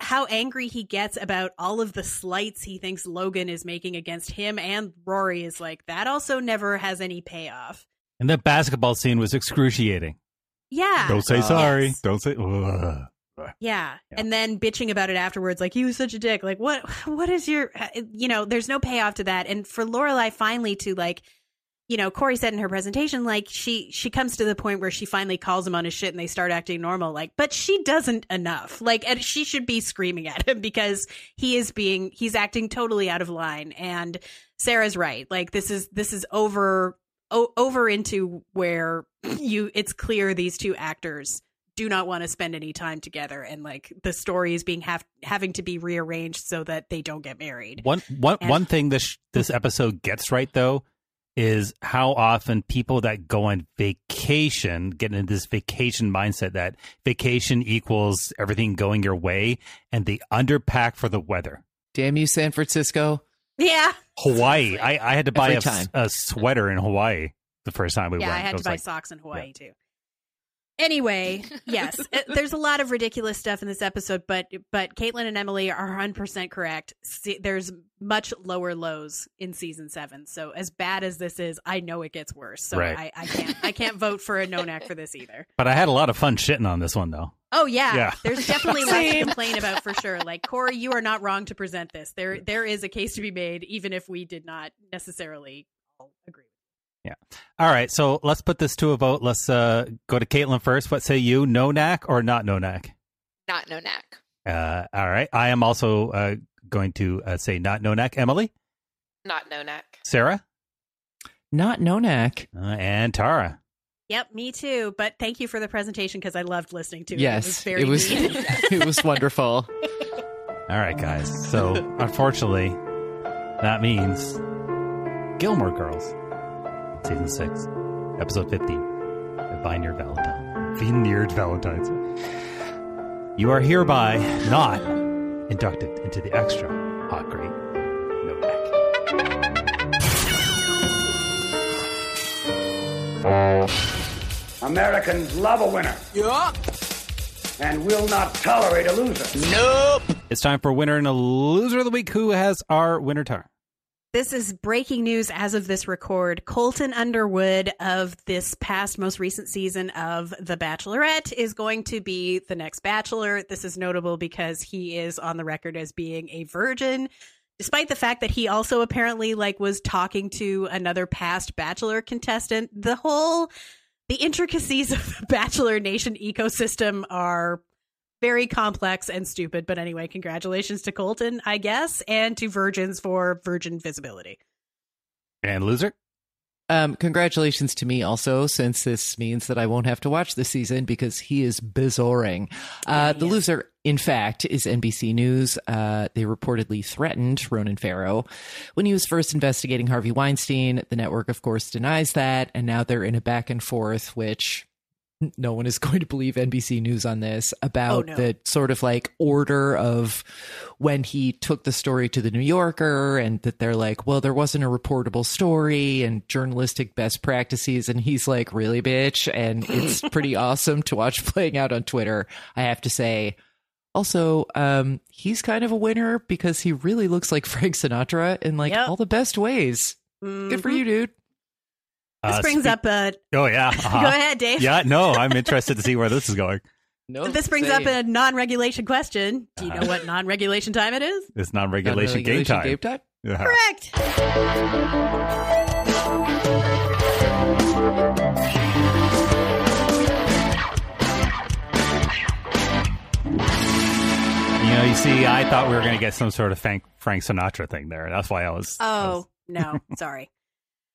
how angry he gets about all of the slights he thinks Logan is making against him and Rory is like that also never has any payoff. And that basketball scene was excruciating. Yeah. Don't say Yes. sorry. Don't say. Ugh. Yeah. And then bitching about it afterwards, like, he was such a dick. Like, what, what is your, uh, you know, there's no payoff to that. And for Lorelai finally to, like, you know, Cory said in her presentation, like, she, she comes to the point where she finally calls him on his shit and they start acting normal. Like, but she doesn't enough. Like, and she should be screaming at him because he is being, he's acting totally out of line. And Sarah's right. Like, this is, this is over, o- over into where you, it's clear these two actors do not want to spend any time together and like the story is being have having to be rearranged so that they don't get married. One one And- one thing this this episode gets right though is how often people that go on vacation get into this vacation mindset that vacation equals everything going your way and they underpack for the weather. Damn you, San Francisco. Yeah. Hawaii, I, I had to buy a, a sweater in Hawaii the first time we went. yeah. I had was to buy like, socks in Hawaii too. Anyway, yes, it- there's a lot of ridiculous stuff in this episode, but but Caitlin and Emily are 100 percent correct. Se- there's much lower lows in season seven, so as bad as this is, I know it gets worse. So Right. I, I can't I can't vote for a Nonac for this either. But I had a lot of fun shitting on this one though. Oh yeah, Yeah. there's definitely lots to complain about for sure. Like Cory, you are not wrong to present this. There there is a case to be made, even if we did not necessarily all agree. Yeah. All right. So let's put this to a vote. Let's uh, go to Caitlin first. What say you? Nonac or not Nonac? Not Nonac. Uh, all right. I am also uh, going to uh, say not no knack. Emily, Not Nonac. Sarah, Not Nonac. uh, and Tara. Yep, me too. But thank you for the presentation because I loved listening to it. Yes, it was very it was. it was wonderful. All right, guys. So unfortunately, that means Gilmore Girls, season six, episode fifteen, the Vineyard Valentine. Vineyard Valentine's. You are hereby not inducted into the Extra Hot Great. No back. Americans love a winner. Yeah. And will not tolerate a loser. Nope. It's time for winner and a loser of the week. Who has our winner tar? This is breaking news as of this record. Colton Underwood of this past most recent season of The Bachelorette is going to be the next Bachelor. This is notable because he is on the record as being a virgin, despite the fact that he also apparently like was talking to another past Bachelor contestant. The whole the intricacies of the Bachelor Nation ecosystem are very complex and stupid. But anyway, congratulations to Colton, I guess, and to Virgins for Virgin visibility. And loser? Um, congratulations to me also, since this means that I won't have to watch this season because he is bizarring. Uh, the loser, in fact, is NBC News. Uh, they reportedly threatened Ronan Farrow when he was first investigating Harvey Weinstein. The network, of course, denies that, and now they're in a back and forth, which no one is going to believe NBC News on this about Oh, no. the sort of like order of when he took the story to the New Yorker and that they're like, well, there wasn't a reportable story and journalistic best practices. And he's like, really, bitch? And it's pretty awesome to watch playing out on Twitter, I have to say. Also, um, he's kind of a winner because he really looks like Frank Sinatra in like all the best ways. Good for you, dude. This Uh, brings speak- up a. Oh yeah. uh-huh. Go ahead, Dave. Yeah, no, I'm interested to see where this is going. No, this brings up a non-regulation question. Do you know what non-regulation time it is? It's non-regulation game Non-regulation time. game time? Yeah. Correct. You know, you see, I thought we were going to get some sort of Frank, Frank Sinatra thing there. That's why I was. Oh no, sorry.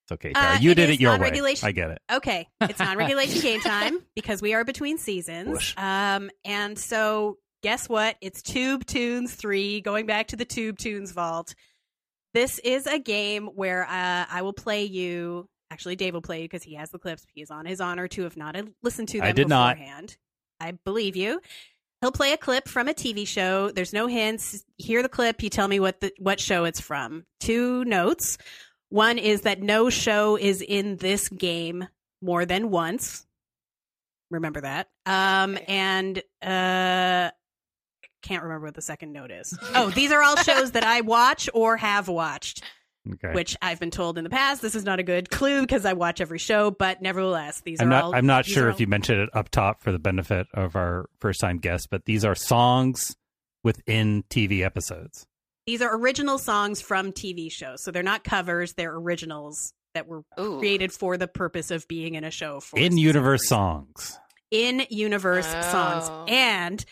It's okay, Tara. Uh, you it did it your way. I get it. Okay, it's non-regulation game time because we are between seasons. Whoosh. Um, and so guess what? It's Tube Tunes three, going back to the Tube Tunes vault. This is a game where uh, I will play you. Actually, Dave will play you because he has the clips. He is on his honor to have not listened to them I did not. beforehand. I believe you. He'll play a clip from a TV show. There's no hints. Hear the clip. You tell me what the what show it's from. Two notes. One is that no show is in this game more than once. Remember that. Um, and uh, can't remember what the second note is. Oh, these are all shows that I watch or have watched. Okay. Which I've been told in the past. This is not a good clue because I watch every show, but nevertheless, these I'm are not. all. I'm not sure are if you mentioned it up top for the benefit of our first-time guests, but these are songs within TV episodes. These are original songs from TV shows, so they're not covers; they're originals that were created for the purpose of being in a show. For In-universe songs. in universe Oh. songs. And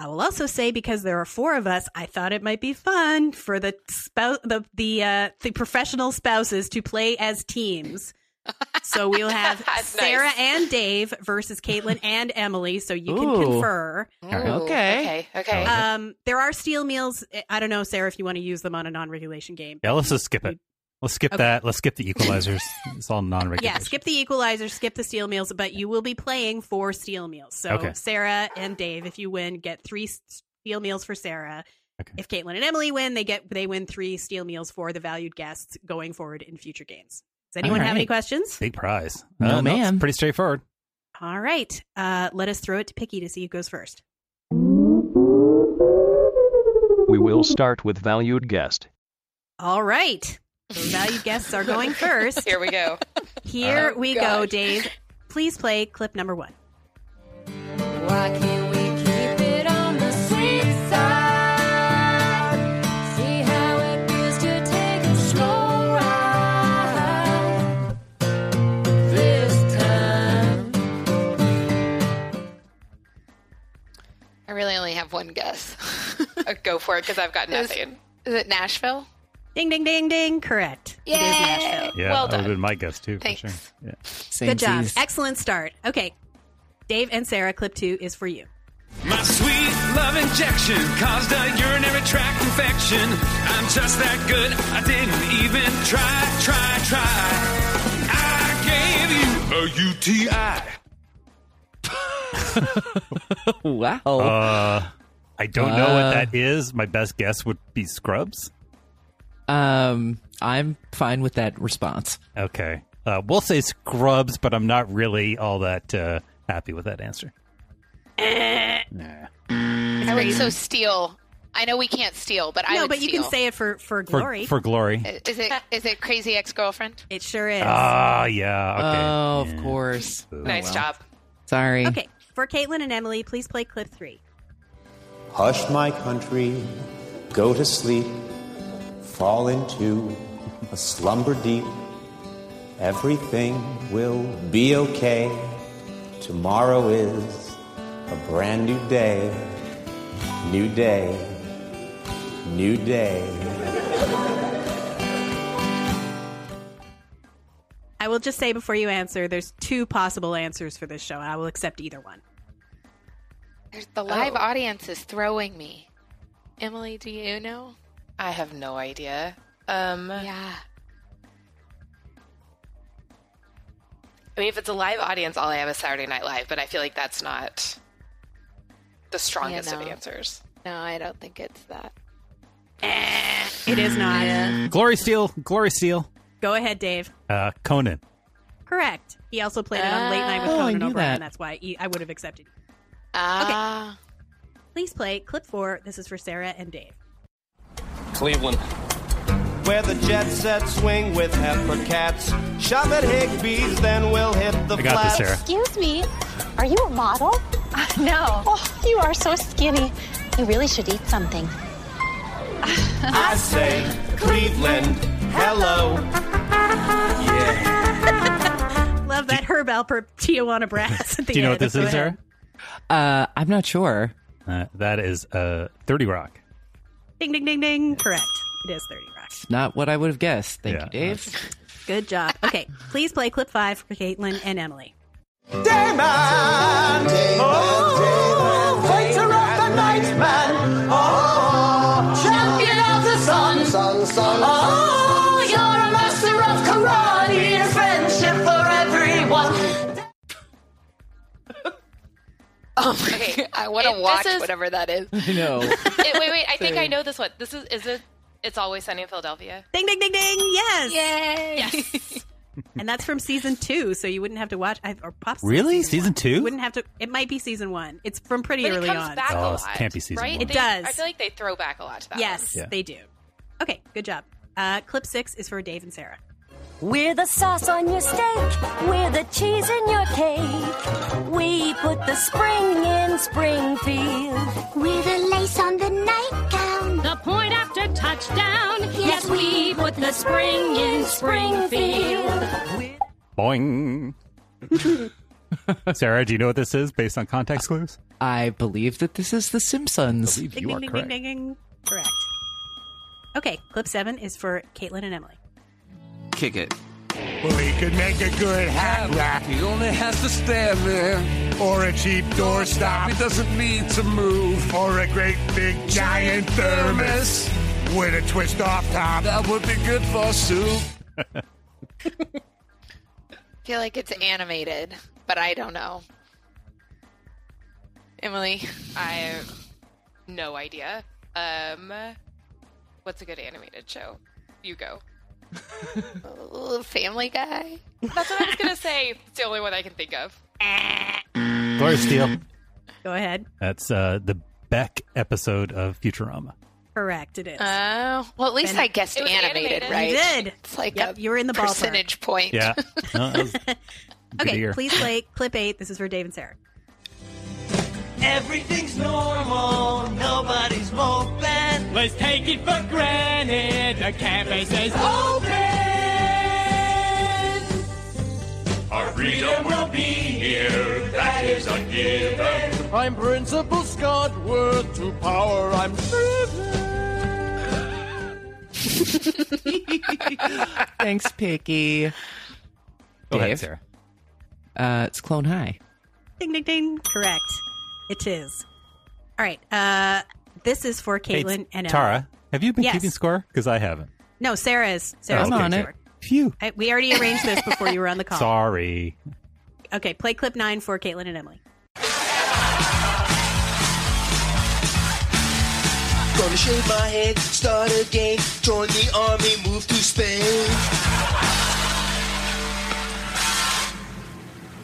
I will also say because there are four of us, I thought it might be fun for the spouse, the the uh, the professional spouses to play as teams. So we'll have Sarah and Dave versus Caitlin and Emily. So you can Ooh. confer. Ooh, Okay. Okay. Okay. Um, there are steel meals. I don't know, Sarah, if you want to use them on a non-regulation game. Yeah, let's just skip it. Let's skip Okay. that. Let's skip the equalizers. it's all non-regulation. Yeah, skip the equalizers, skip the steel meals, but you will be playing for steel meals. So Okay. Sarah and Dave, if you win, get three steel meals for Sarah. If Caitlin and Emily win, they get they win three steel meals for the valued guests going forward in future games. Does anyone All have any questions? Big prize. No, it's ma'am. pretty straightforward. All right, uh, let us throw it to Picky to see who goes first. We will start with valued guest. All right, the valued guests are going first. Here we go. Here Oh, we go. Dave. Please play clip number one. Why can't only have one guess. Uh, Go for it because I've got nothing. Is it Nashville? Ding, ding, ding, ding. Correct. It is Nashville. Yeah, Well that would have done. been my guess too. Thanks. For sure. Yeah. Good job. Excellent start. Okay. Dave and Sarah, clip two is for you. My sweet love injection caused a urinary tract infection. I'm just that good. I didn't even try, try, try. I gave you a UTI. wow. Uh, I don't know Uh. what that is. My best guess would be Scrubs. Um, I'm fine with that response. Okay. Uh, we'll say Scrubs, but I'm not really all that uh, happy with that answer. Nah. I would so steal. I know we can't steal, but I no, would but you can say it for for For, glory. for glory. Is it is it crazy ex girlfriend? It sure is. Ah, yeah. Okay. Oh, of course. Nice job. Sorry. okay, for Caitlin and Emily, please play clip three. Hush, my country, go to sleep, fall into a slumber deep. Everything will be okay. Tomorrow is a brand new day, new day, new day. I will just say before you answer, there's two possible answers for this show, and I will accept either one. There's, the live audience is throwing me. Emily, do you know? I have no idea. Um, yeah. I mean, if it's a live audience, all I have is Saturday Night Live, but I feel like that's not the strongest Yeah, of answers. No, I don't think it's that. It is not. Glory Steele. Glory Steele. Go ahead, Dave. Uh, Conan. Correct. He also played it on Late Night with Oh, Conan knew O'Brien. that. That's why he, I would have accepted. Ah. Please play clip four. This is for Sarah and Dave. Cleveland. Where the jet set swing with heifer cats. Shop at Higbee's, then we'll hit the I got this, flats. Sarah. Excuse me, are you a model? no. Oh, you are so skinny. You really should eat something. I say, Cleveland, hello. Love that Herb Alpert Tijuana brass at the Do you know end. what this is. Sarah? Uh, I'm not sure. Uh, that is uh, 30 Rock. Ding, ding, ding, ding. Correct. It is 30 Rock. Not what I would have guessed. Thank Yeah, you, Dave. Good job. Okay, please play clip five for Caitlin and Emily. Dayman! Oh, fighter of the night, man. Oh, champion of the sun. Sun, sun. Oh, Oh my god. I want to watch is- whatever that is. I know. Eh, wait, wait. I think I know this one. This is is it? It's always sunny in Philadelphia. Ding, ding, ding, ding. Yes. Yay! Yes. And that's from season two, so you wouldn't have to watch. I- Or possibly Really? Season, Season two? You wouldn't have to. It might be season one. It's from pretty but it early comes on. back Oh, a it lot. can't be season right? one. It They- does. I feel like they throw back a lot to that. Yes, Yeah. they do. Okay, good job. Uh, clip six is for Dave and Sarah. We're the sauce on your steak. We're the cheese in your cake. We put the spring in Springfield. We're the lace on the nightgown. The point after touchdown. Yes, we put the spring in Springfield. Boing. Sarah, do you know what this is based on context clues? I believe that this is The Simpsons. believe Ding, you ding, are ding, correct. ding, ding, ding. Correct. Okay, clip seven is for Caitlin and Emily. Kick it. Well, he could make a good hat rack. He only has to stand there. Or a cheap doorstop. He doesn't need to move. Or a great big giant thermos. With a twist off top. That would be good for soup. I feel like it's animated, but I don't know. Emily, I have no idea. Um, what's a good animated show? You go. Ooh, Family Guy. That's what I was gonna say. It's the only one I can think of. Glory Steele. Go ahead. That's uh, the Beck episode of Futurama. Correct, it is. Oh, well, at least And- I guessed It was animated, animated. right? You did. It's like Yep, a you were in the ballpark. percentage point. Yeah. No, that was good to Okay, hear. please play clip eight. This is for Dave and Sarah. Everything's normal, nobody's moping. Let's take it for granted. The cafe says open. Our freedom will be here. That is a given. I'm Principal Scott Worth, to power I'm driven. Thanks, Picky. Go ahead, Dave? Sarah. Uh, it's Clone High. Ding, ding, ding. Correct. It is. All right. Uh, this is for Hey, Caitlin and Emily. Tara, have you been Yes. keeping score? Because I haven't. No, Sarah's. Sarah's Oh, okay. on keeping it. score. Phew. I, we already arranged this before you were on the call. Sorry. Okay, play clip nine for Caitlin and Emily. Gonna shave my head, start again, join the army, move to Spain.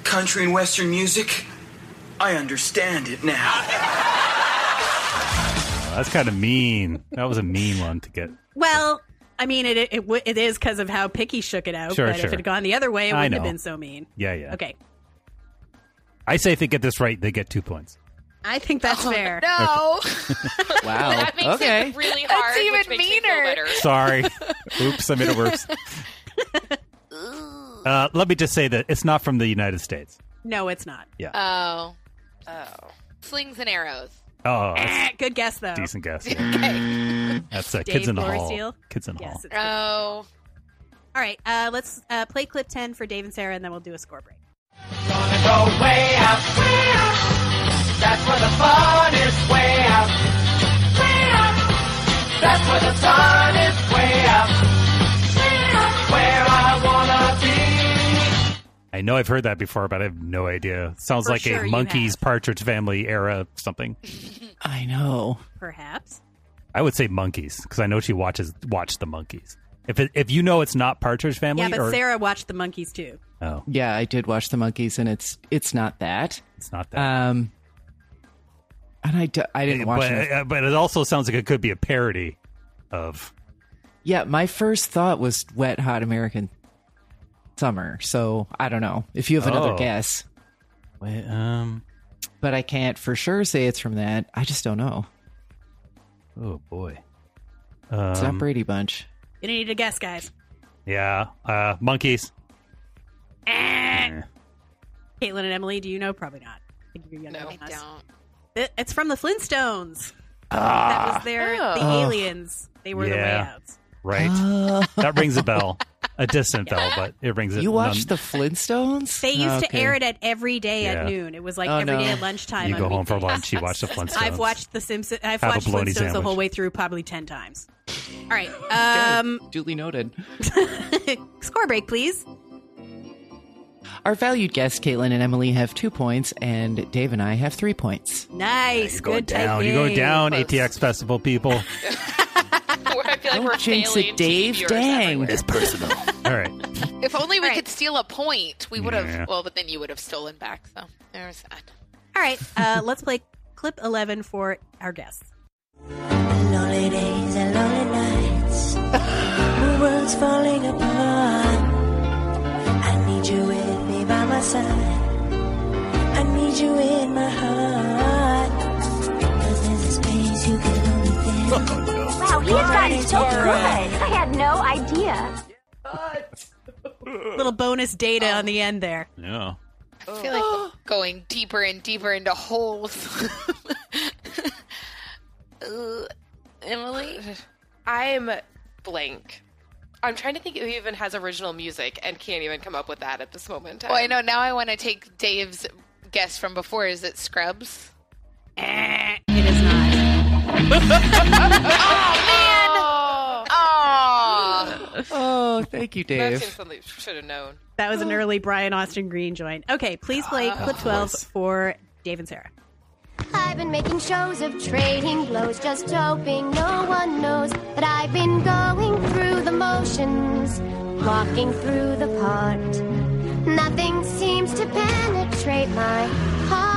Country and Western music? I understand it now. Oh, that's kind of mean. That was a mean one to get. Well, I mean, it it, it is because of how picky shook it out. Sure, but if it had gone the other way, it I wouldn't have been so mean. Yeah, yeah. Okay, I say if they get this right, they get two points. I think that's fair. No. Wow. That makes okay. it really That's hard. even which makes me feel meaner. better. Sorry. Oops, I made it worse. Uh, let me just say that it's not from the United States. No, it's not. Yeah. Oh. Oh. Slings and arrows. Oh, that's Eh, Good guess though. decent guess. Okay. yeah. That's uh, Dave Kids in the Florsteele? Hall. Kids in the Hall. Yes. it's- Oh. All right, uh, let's uh, play clip ten for Dave and Sarah, and then we'll do a score break. Gonna go way out, way out. That's where the fun is, way out, way out. That's where the sun is, way out, I know I've heard that before, but I have no idea. Sounds For like sure a you Monkees Partridge Family era something. I know. Perhaps. I would say Monkees because I know she watches watched the Monkees. If it, if you know it's not Partridge Family, Yeah, but or, Sarah watched the Monkees too. oh, Yeah, I did watch the Monkees, and it's it's not that. it's not that. Um, and I, d- I didn't watch but, it. uh, but it also sounds like it could be a parody of. Yeah, my first thought was Wet Hot American Summer. So I don't know if you have another Oh. guess, Wait, um. but I can't for sure say it's from that. I just don't know. Oh boy. It's not Um, Brady Bunch. You need to guess, guys. yeah. Uh, Monkees. Eh. Caitlin and Emily, do you know? Probably not. I think you're younger No, than us. don't. It- It's from the Flintstones. That Ah. was their Oh. the aliens. They were the way Yeah. outs. Right. Uh, that rings a bell. A distant bell, but it rings. a- you watched the Flintstones? They used to Okay. air it at every day Yeah. at noon. It was like Oh, every day no. at lunchtime. You on go home for weekdays. lunch. You watch the Flintstones. I've watched the Simpsons. I've Have a watched bologna Flintstones the sandwich. whole way through probably ten times. All right. Um, Duly noted. score break, please. Our valued guests, Caitlin and Emily, have two points, and Dave and I have three points. Nice. You're going Good tight down. You're going game. down. Close. ATX Festival people. Where I feel like Don't we're jinx failing it, Dave. TV Dang. everywhere. It's personal. All right. If only we Right. could steal a point, we would have. Yeah. Well, but then you would have stolen back. So there's that. All right. Uh, let's play clip eleven for our guests. Lonely days and lonely nights. the world's falling apart. I need you with me by my side. I need you in my heart. 'Cause there's a space you can only feel. Wow, you guys are so good. I had no idea. Little bonus data on the end there. Yeah. I feel like I'm going deeper and deeper into holes. Uh, Emily, I'm blank. I'm trying to think who even has original music and can't even come up with that at this moment. in well, I know now. I want to take Dave's guess from before. Is it Scrubs? Eh, it is not. Oh, Oh, Oh, thank you, That Dave. seems something we should have known. That was an early Brian Austin Green joint. Okay, please play ah, clip twelve for Dave and Sarah. I've been making shows of trading blows, just hoping no one knows that I've been going through the motions, walking through the part. Nothing seems to penetrate my heart.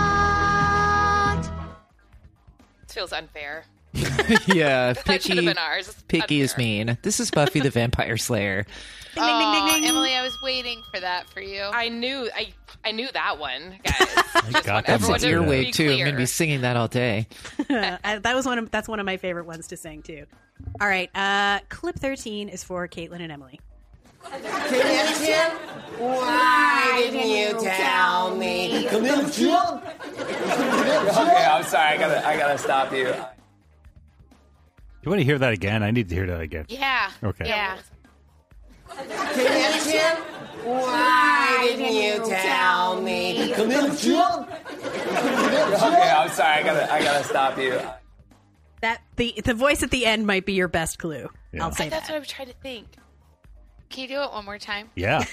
This feels unfair. yeah, That picky. been ours. It's Picky is unfair. mean. This is Buffy the Vampire Slayer. Ding, ding, ding, ding, ding. Emily, I was waiting for that for you. I knew I I knew that one, guys. I got that That's everyone an to one. be earwig too. I'm clear. gonna be singing that all day. I- that was one. Of, that's one of my favorite ones to sing too. All right, uh, clip thirteen is for Caitlin and Emily. Why didn't you tell me? Come in, Jim. Okay, I'm sorry. I gotta, I gotta stop you. Do you want to hear that again? I need to hear that again. yeah. Okay. Yeah. Why didn't you tell me? Come in, Okay, I'm sorry. I gotta, I gotta stop you. That the the voice at the end might be your best clue. Yeah. I'll say That's that. what I'm trying to think. Can you do it one more time? Yeah.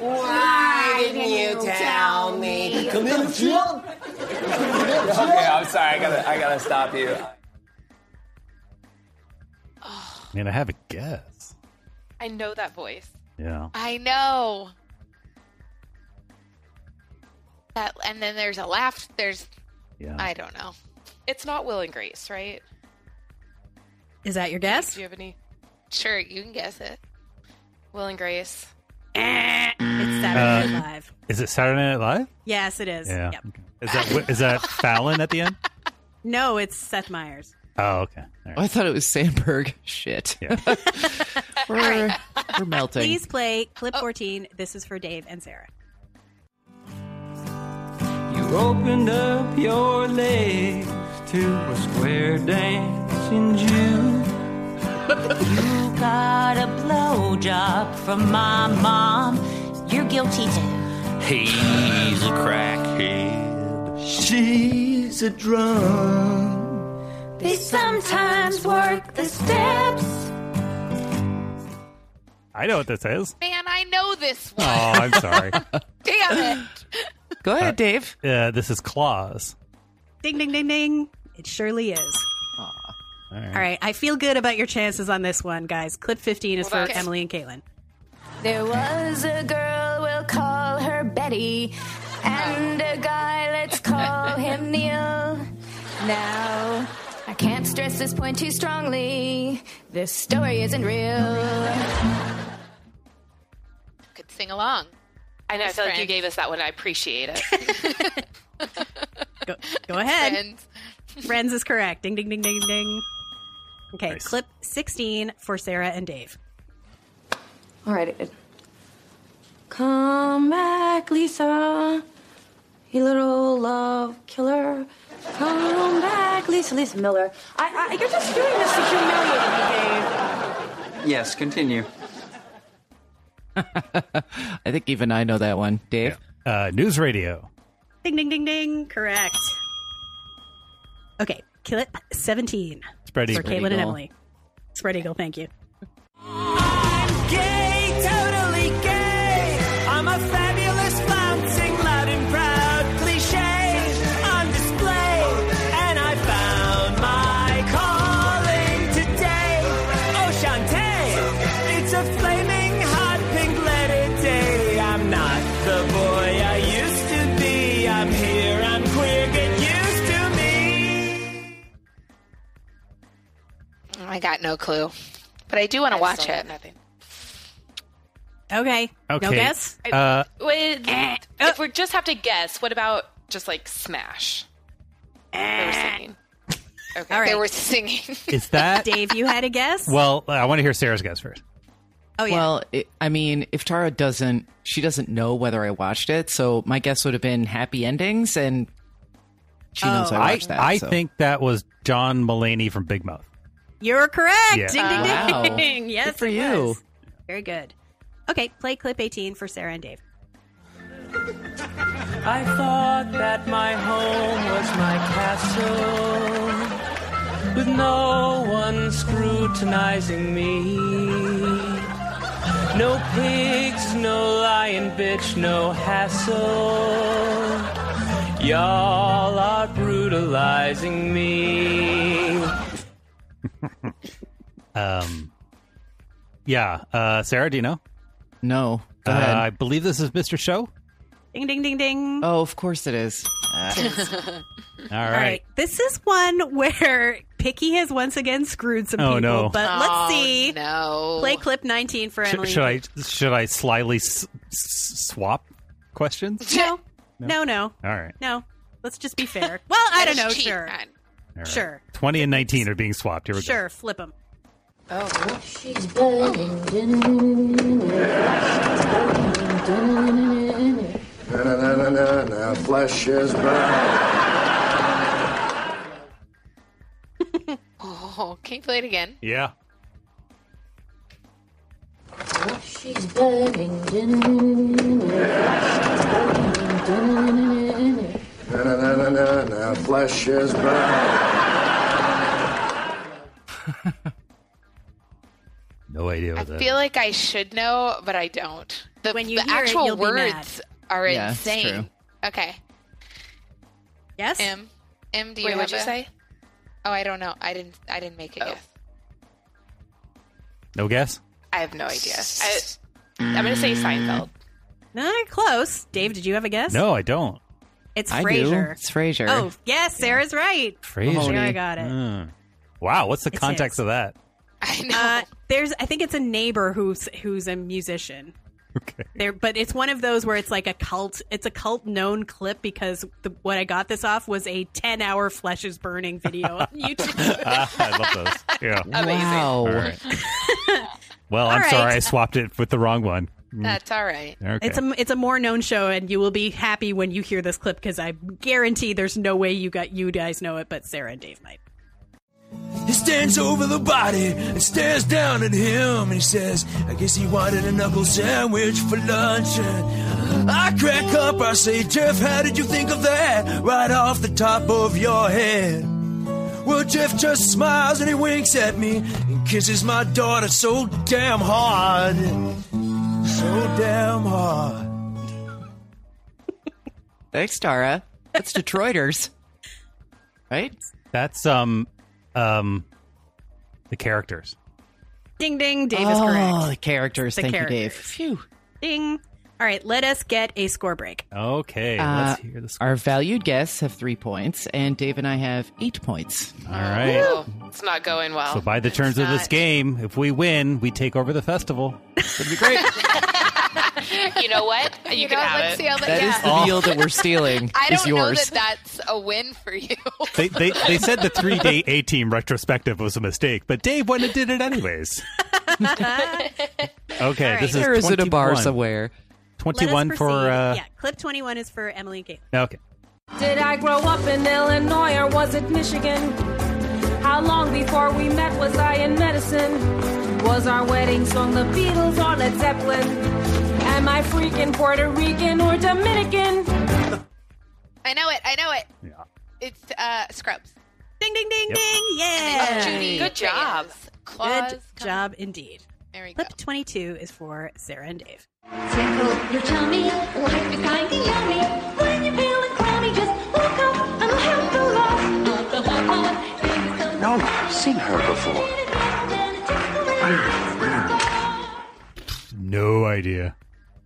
Why didn't you tell me? Come in, Okay, I'm sorry. sorry. I gotta, I gotta stop you. I mean, I have a guess. I know that voice. Yeah. I know. That, and then there's a laugh. There's, Yeah. I don't know. It's not Will and Grace, right? Is that your guess? Do you have any? Sure, you can guess it. Will and Grace. It's Saturday Night Uh, Live. Is it Saturday Night Live? Yes, it is. Yeah. Yep. Is that is that Fallon at the end? No, it's Seth Meyers. Oh, okay. All right. Oh, I thought it was Samberg. Shit. Yeah. we're, we're melting. Please play clip 14. This is for Dave and Sarah. You opened up your legs to a square dancing Jew. You got a blowjob from my mom. You're guilty too. He's a crackhead. She's a drum. They sometimes work the steps. I know what this is. Man, I know this Oh, one. I'm sorry. Damn it. Go ahead, Dave. Uh, this is Claws. Ding, ding, ding, ding. It surely is. All right. All right. I feel good about your chances on this one, guys. Clip 15 is Well, for that's- Emily and Caitlin. There was a girl, we'll call her Betty, and a guy, let's call him Neil. Now, I can't stress this point too strongly. This story isn't real. Could sing along. I know. I feel like you gave us that one. I appreciate it. Go, go ahead. Friends. Friends is correct. Ding, ding, ding, ding, ding. Okay, Nice. clip 16 for Sarah and Dave. All right. it- Come back, Lisa. You little love killer. Come back, Lisa. Lisa Miller. I, I, you're just doing this to humiliate me, Dave. Yes, continue. I think even I know that one. Dave? Uh, news radio. Ding, ding, ding, ding. Correct. Okay, clip 17 Spread for eagle. Caitlin and Eagle. Emily. Spread Eagle, thank you. Got no clue. But I do want to watch it. Nothing. Okay. Okay. No guess? Uh, Wait, if we just have to guess, what about just like Smash? They were singing. Okay. All right. They were singing. is that? Dave, you had a guess? well, I want to hear Sarah's guess first. oh, yeah. Well, it, I mean, if Tara doesn't, she doesn't know whether I watched it. So my guess would have been happy endings, and she knows Oh. I I, watched that. I so. think that was John Mulaney from Big Mouth. You're correct. Yeah. Ding, ding, Wow. ding. Yes, Good for it you. was. Very good. Okay, play clip 18 for Sarah and Dave. I thought that my home was my castle, with no one scrutinizing me. No pigs, no lion bitch, no hassle. Y'all are brutalizing me. Um, yeah. Uh, Sarah, do you know? No. Go Uh, ahead. I believe this is Mr. Show. Ding, ding, ding, ding. Oh, of course it is. All right. All right. This is one where Picky has once again screwed some Oh, people. no. But Oh, let's see. No. Play clip 19 for Sh- Emily. should I should I slyly s- s- swap questions? No. No, no. All right. No. Let's just be fair. Well, I don't know. Cheat, Sure. man. All right. Sure. Twenty and nineteen are being swapped. Here we go. Sure. Flip them. Oh, She's burning. Na na na na na na. Flesh is burning. Oh, can you play it again? go. Yeah. She's burning. Na na na na na na. Flesh is burning. No idea I what that. feel like I should know, but I don't. The, When you the hear it, actual you'll be mad. words are Yeah, insane. true. Okay. Yes? M Em, do you Wait, have what'd you a- say? Oh, I don't know. I didn't. I didn't make a guess. No guess? I have no idea. I, I'm going to say Seinfeld. Not close. Dave, did you have a guess? No, I don't. It's I do. Frasier. It's Frasier. Oh, yes, Sarah's right. Frasier. I got it. Mm. Wow, what's the It's context his. of that? I know. Uh, there's, I think it's a neighbor who's who's a musician. Okay. There, but it's one of those where it's like a cult. It's a cult known clip because the, what I got this off was a ten hour flesh is burning video on YouTube. Ah, I love those. Yeah. Wow. All right. Well, I'm All sorry. I swapped it with the wrong one. Mm. That's all right. Okay. It's a it's a more known show, and you will be happy when you hear this clip because I guarantee there's no way you got you guys know it, but Sarah and Dave might. He stands over the body and stares down at him and he says, I guess he wanted a knuckle sandwich for lunch. And I crack up, I say, Jeff, how did you think of that? Right off the top of your head. Well, Jeff just smiles and he winks at me and kisses my daughter so damn hard. So damn hard. Thanks, Tara. That's Detroiters. right? That's um um the characters. Ding ding, Dave is oh, correct. the characters. The Thank characters. you, Dave. Phew. Ding. All right, let us get a score break. Okay, Uh, let's hear this. Our valued guests have three points, and Dave and I have eight points. All right. Oh, it's not going well. So by the terms of this game, if we win, we take over the festival. It'd be great. you know what? You, You can know, have let's it. see how that. That is yeah. the deal that we're stealing. I don't know yours. that that's a win for you. they, they they said the three day A team retrospective was a mistake, but Dave went and did it anyways. Okay, this is There is in a bar 21. somewhere. Twenty Let one us for uh yeah, clip 21 is for Emily and Caitlin. okay. Did I grow up in Illinois or was it Michigan? How long before we met was I in medicine? Was our wedding song the Beatles or Led Zeppelin? Am I freaking Puerto Rican or Dominican? I know it. I know it. Yeah. It's uh, Scrubs. Ding ding ding Yep. ding. Yeah. then Judy Good job. Reyes. Claus. Good job indeed. There we go. Clip 22 is for Sarah and Dave. Tickle your tummy, life is kind of yummy. When you're feeling clammy, just look up and it'll help a. No, I've seen her before. No idea.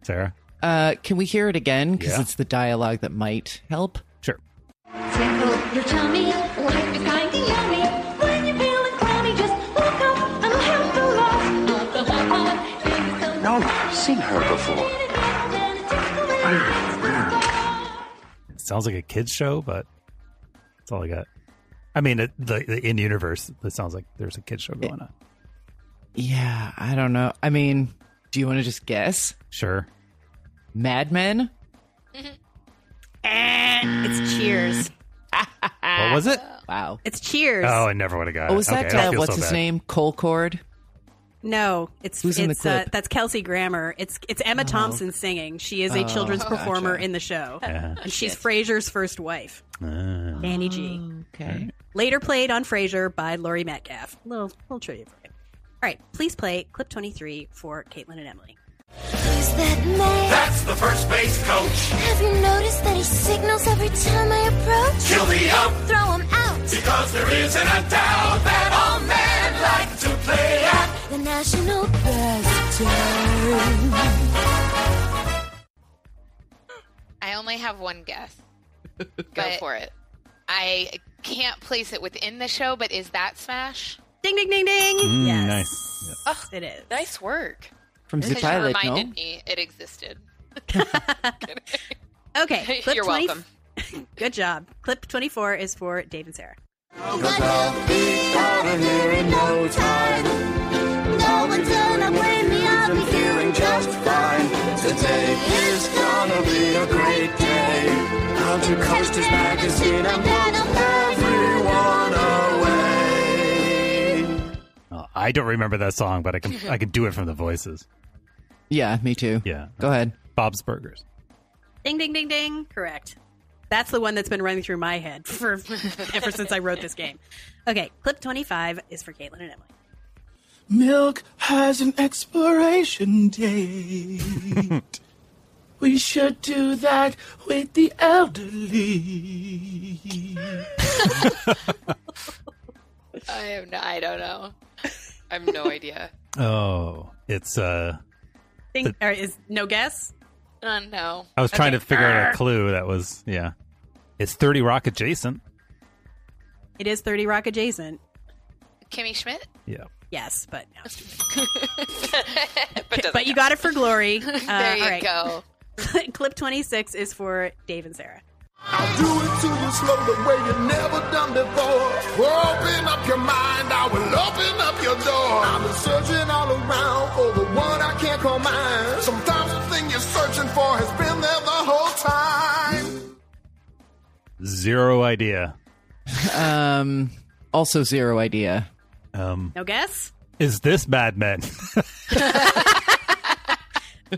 Sarah? Uh, can we hear it again? Because Yeah. it's the dialogue that might help. Sure. Tickle your tummy, life is kind of yummy. When you're feeling clammy, just look up and it'll help. No, I've seen her before. It sounds like a kids show, but that's all I got. I mean, it, the, the in universe, it sounds like there's a kids show going on. Yeah, I don't know. I mean, do you want to just guess? Sure. Mad Men? Eh, it's Cheers. What was it? Wow. It's Cheers. Oh, I never would have got Oh, it. was that Okay, uh, what's so his bad. name? Colcord? No, it's Who's in the it's uh, that's Kelsey Grammer. It's it's Emma Thompson singing. She is a Oh, children's gotcha. performer in the show, Yeah. and she's Frasier's first wife, Ah. Nanny G. Okay. Later played on Frasier by Laurie Metcalf. Little little trivia for you. All right, please play clip twenty three for Caitlin and Emily. Is that man? That's the first base coach. Have you noticed that he signals every time I approach? Kill me out. Throw him out. Because there isn't a doubt that all men like to play at The national pastime. I only have one guess. Go But for it. I can't place it within the show, but is that Smash? Ding ding ding ding. Mm, yes, Nice. Oh, it is. Nice work. From Because you reminded no? me it existed. Okay, clip You're 20 welcome. Good job. Clip twenty four is for Dave and Sarah. Cause I'll be out of here in no time. No one's gonna blame me, I'll be feeling just fine. Today is gonna be a great day. Country Coasters Magazine, I'm putting everyone I don't remember that song, but I can I can do it from the voices. Yeah, me too. Yeah. Go ahead. Bob's Burgers. Ding ding ding ding. Correct. That's the one that's been running through my head for ever since I wrote this game. Okay, clip twenty five is for Caitlin and Emily. Milk has an expiration date. We should do that with the elderly. I have no, I don't know. I have no idea. Oh, it's uh. Think, or is no guess? Uh, no. I was trying Okay. to figure out a clue that was yeah. It's Thirty Rock adjacent. It is 30 Rock adjacent. Kimmy Schmidt? Yeah. Yes, but no. but, you got it for glory. Uh, There you all right. go. Clip 26 is for Dave and Sarah. I'll do it to you slow the way you never done before. Open up your mind, I will open up your door. I've been searching all around for the one I can't call mine. Sometimes the thing you're searching for has been there the whole time. Zero idea. Um, also zero idea. Um, No guess? is this Mad Men? it's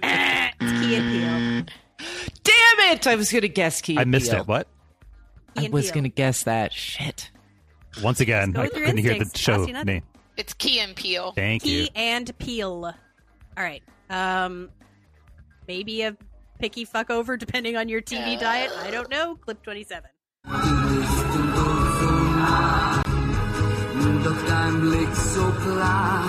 Key and Peele. Damn it! I was gonna guess Key. I missed Peele. it. What? I was gonna guess that. Shit. Once again, I with your couldn't hear the instincts. show Cost name. It's Key and Peele. Thank Key you. and Peele. All right. Um, maybe a picky fuck over depending on your TV diet. I don't know. Clip 27. Doch dein Blick so klar,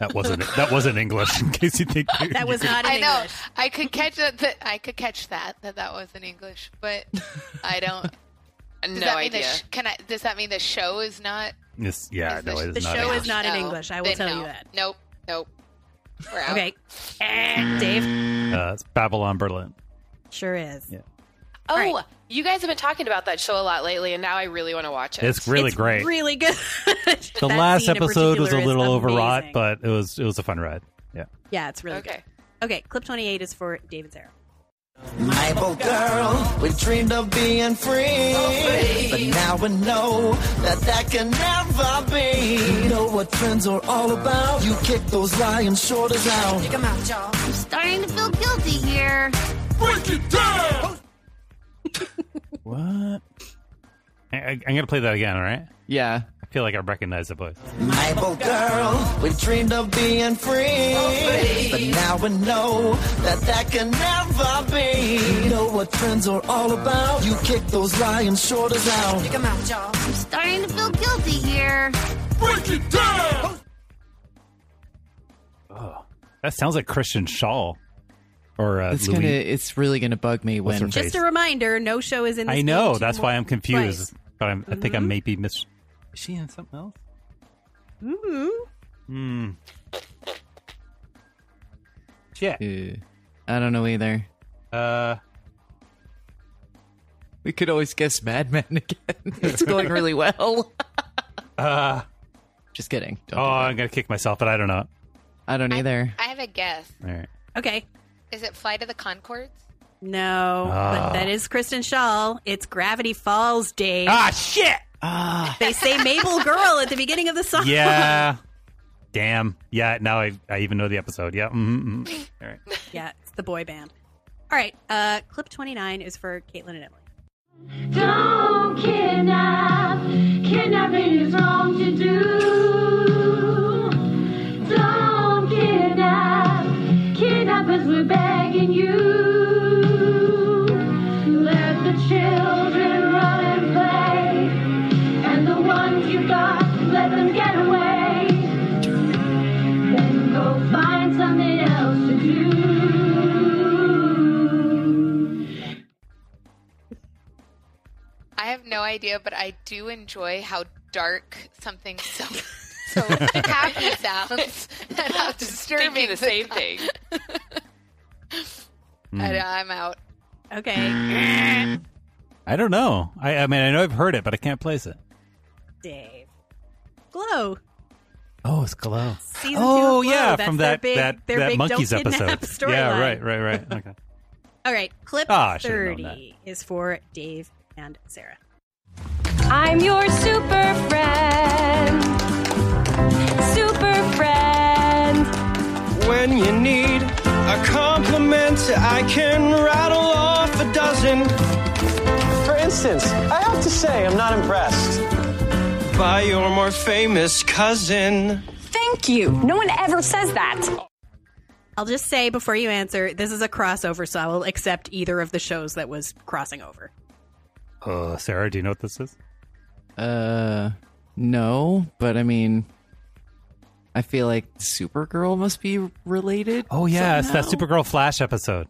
That wasn't that wasn't English. In case you think That was not in I know. English. I could catch that, that. I could catch that. That that was in English, but I don't. Does No that mean idea. The sh- can I? Does that mean the show is not? Yes, yeah, is no, the, it is the not show English. is not in No. English. I will Then tell no. you that. Nope. Nope. We're out. Okay. Eh, Dave. Uh, it's Babylon Berlin. Sure is. Yeah. Oh, you guys have been talking about that show a lot lately, and now I really want to watch it. It's really It's great. Really good. the last episode was a little overwrought, but it was it was a fun ride. Yeah. Yeah, it's really Okay. good. Okay, clip 28 is for Dave and Sarah. Maple girl, we dreamed of being free. But now we know that that can never be. You know what friends are all about. You kick those lion shoulders out. Kick them out, y'all. I'm starting to feel guilty here. Break it down! What? I, I, I'm gonna play that again. All right. Yeah. I feel like I recognize the voice. Maple girl, we dreamed of being free. But now we know that that can never be. You know what friends are all about. You kick those lion shoulders out. Check 'em out, y'all. I'm starting to feel guilty here. Break it down! Oh, that sounds like Kristen Schaal. Or uh, It's Louis. gonna. It's really gonna bug me What's when. her Just a reminder, no show is in this I know. game That's why I'm confused. twice. But I'm, I think I Mhm. may be mis. Is she in something else? Mhm. Hmm. Yeah. Uh, I don't know either. Uh. We could always guess Mad Men again. it's going really well. Uh. Just kidding. Don't Oh, that. I'm gonna kick myself, but I don't know. I don't either. I have a guess. All right. Okay. Is it Flight of the Conchords? No, Ah. but that is Kristen Schaal. It's Gravity Falls, Dave. Ah, shit. Ah. They say Mabel Girl at the beginning of the song. Yeah. Damn. Yeah. Now I I even know the episode. Yeah. Mm-hmm. All right. yeah, it's the boy band. All right, uh, clip 29 is for Caitlin and Emily. Don't kidnap. Kidnapping is wrong to do. We're begging you. Let the children run and play. And the ones you got, let them get away. Then go find something else to do. I have no idea, but I do enjoy how dark something so so happy sounds and how disturbing Thinking the same thing. Mm. I, I'm out. Okay. I don't know. I I mean I know I've heard it, but I can't place it. Dave. Glow. Oh, it's Glow. Season two oh of Glow. yeah, That's from their that big- that their that big monkeys Don't episode. storyline. Yeah. Right. Right. Right. Okay. All right, clip ah, I 30 is for Dave and Sarah. I'm your super friend. Super friend. When you need a compliment, I can rattle off a dozen. For instance, I have to say I'm not impressed by your more famous cousin. Thank you. No one ever says that. I'll just say before you answer, this is a crossover, so I will accept either of the shows that was crossing over. Uh, Sarah, do you know what this is? Uh, no, but I mean, I feel like Supergirl must be related. Oh yeah, it's that. Supergirl Flash episode.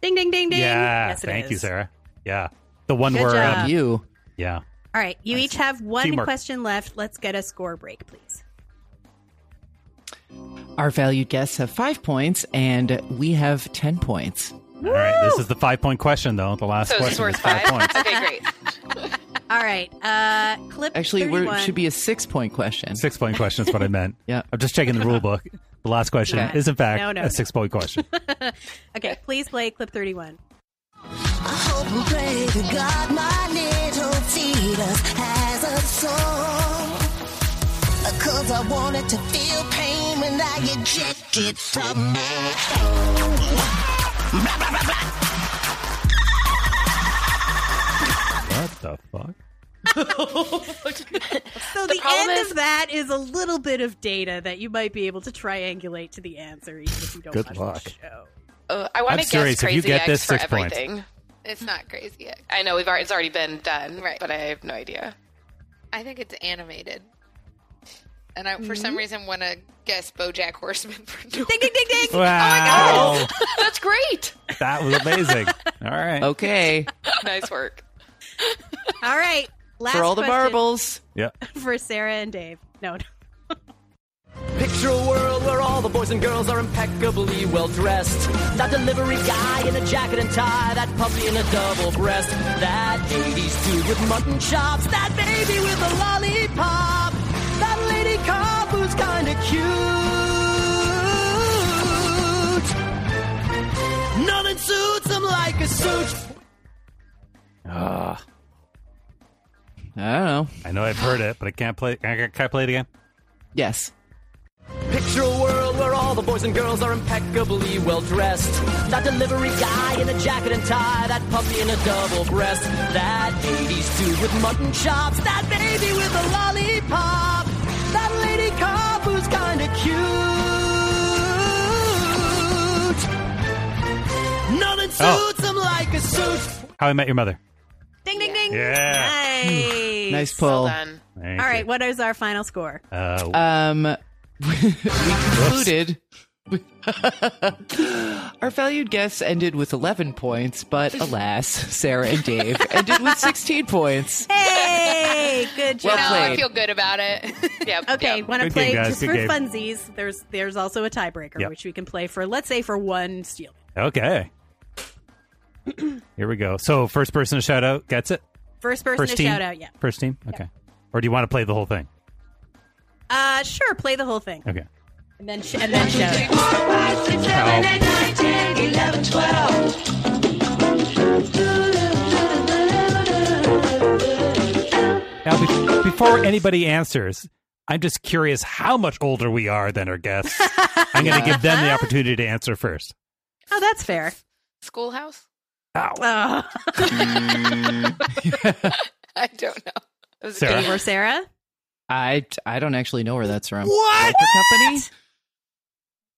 Ding, ding, ding, ding. Yeah, Yes, it thank you. Sarah. Yeah, the one Good where job. um, you. Yeah, All right, you each have one Teamwork. question left. Let's get a score break, please. Our valued guests have five points, and we have ten points. All right, this is the five point question though. The last So question is five, five? points. Okay, great. All right, uh, clip. Actually, it should be a six-point question. Six point question is what I meant. Yeah. I'm just checking the rule book. The last question Okay. is in fact No, no, a no. six point question. okay, please play clip 31. hope and pray to God my little fetus has a soul. Cause I wanted to feel pain when I eject it from my soul. Blah, blah, blah, what the fuck? So the, end of that is a little bit of data that you might be able to triangulate to the answer, even if you don't Good watch luck. the show. Uh, I want to guess serious, if crazy you get X this, for six points. everything. It's not crazy yet. I know we've already, it's already been done, Right. But I have no idea. I think it's animated. And I, for Mm-hmm. some reason, want to guess BoJack Horseman for no Ding, ding, ding, ding. Wow, That's great. that was amazing. All right. Okay, nice work. All right, last for all the question marbles. Yeah. for Sarah and Dave. No, no. Picture a world where all the boys and girls are impeccably well dressed. That delivery guy in a jacket and tie, that puppy in a double breast, that 80s dude with mutton chops, that baby with a lollipop, that lady cop who's kinda cute. Nothing suits them like a suit. Ah, I don't know. I know I've heard it, but I can't play. Can I, can I play it again? Yes. Picture a world where all the boys and girls are impeccably well dressed. That delivery guy in a jacket and tie, that puppy in a double breast, that 80s dude with mutton chops, that baby with a lollipop, that lady cop who's kinda cute. Nothing Oh. suits them like a suit. How I Met Your Mother. Ding. Yeah. Nice. Nice pull. done. Thank All right, you. what is our final score? Uh, Um, we concluded. Our valued guests ended with 11 points, but alas, Sarah and Dave ended with 16 points. Hey, good job. Well no, I feel good about it. Yep. Okay, yep. want to play game, just Good for game. funsies? There's there's also a tiebreaker Yep. which we can play for. Let's say for one steal. okay. Here we go. So first person to shout out gets it. First person First to team. shout out. Yeah. First team. Okay. Or do you want to play the whole thing? Uh, sure. Play the whole thing, Okay. and then sh- and then shout out. Now, be- before anybody answers, I'm just curious how much older we are than our guests. I'm going to give them the opportunity to answer first. Oh, that's fair. Schoolhouse? Ow. Oh. I don't know. It was Sarah. Dave or Sarah? I, I don't actually know where that's from. What? Electric Company?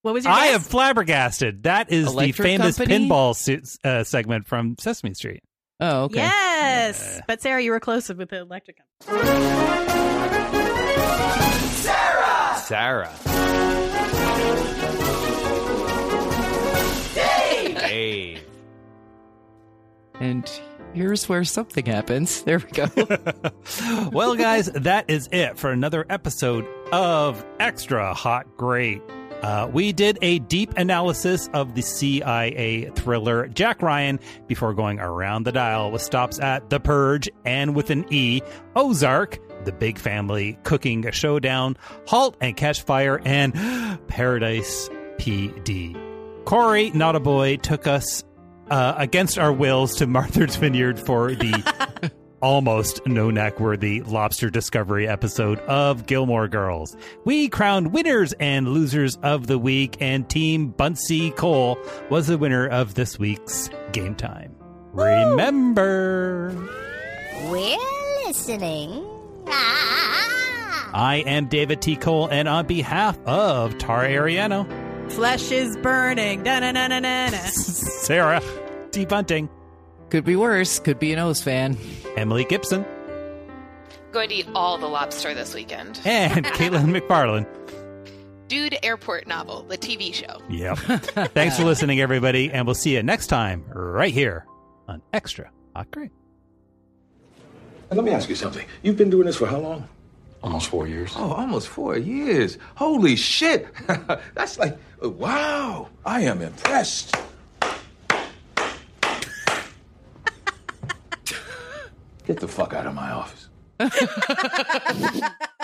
What was your I am flabbergasted. That is Electric the famous Company? pinball se- uh, segment from Sesame Street. Oh, okay. Yes, but Sarah, you were close with the electric. Sarah. Sarah. Dave! Dave. And here's where something happens. There we go. well, guys, that is it for another episode of Extra Hot Great. Uh, we did a deep analysis of the CIA thriller Jack Ryan before going around the dial with stops at The Purge and with an E, Ozark, The Big Family, Cooking Showdown, Halt and Catch Fire, and Paradise PD. Cory, not a boy, took us uh, against our wills to Martha's Vineyard for the almost Nonac worthy lobster discovery episode of Gilmore Girls. We crowned winners and losers of the week, and Team Buntsy Cole was the winner of this week's Game Time. Remember, We're listening. Ah. I am David T. Cole, and on behalf of Tara Ariano, Flesh is burning. Sarah T. Bunting, Could be worse. Could be an O's fan. Emily Gipson, Going to eat all the lobster this weekend. and Caitlin McFarland. Dude Airport Novel, the TV show. Yep. Thanks for listening, everybody, and we'll see you next time right here on Extra Hot Great. And let me ask you something. You've been doing this for how long? Almost four years. Oh, almost four years. Holy shit. That's like, wow. I am impressed. Get the fuck out of my office.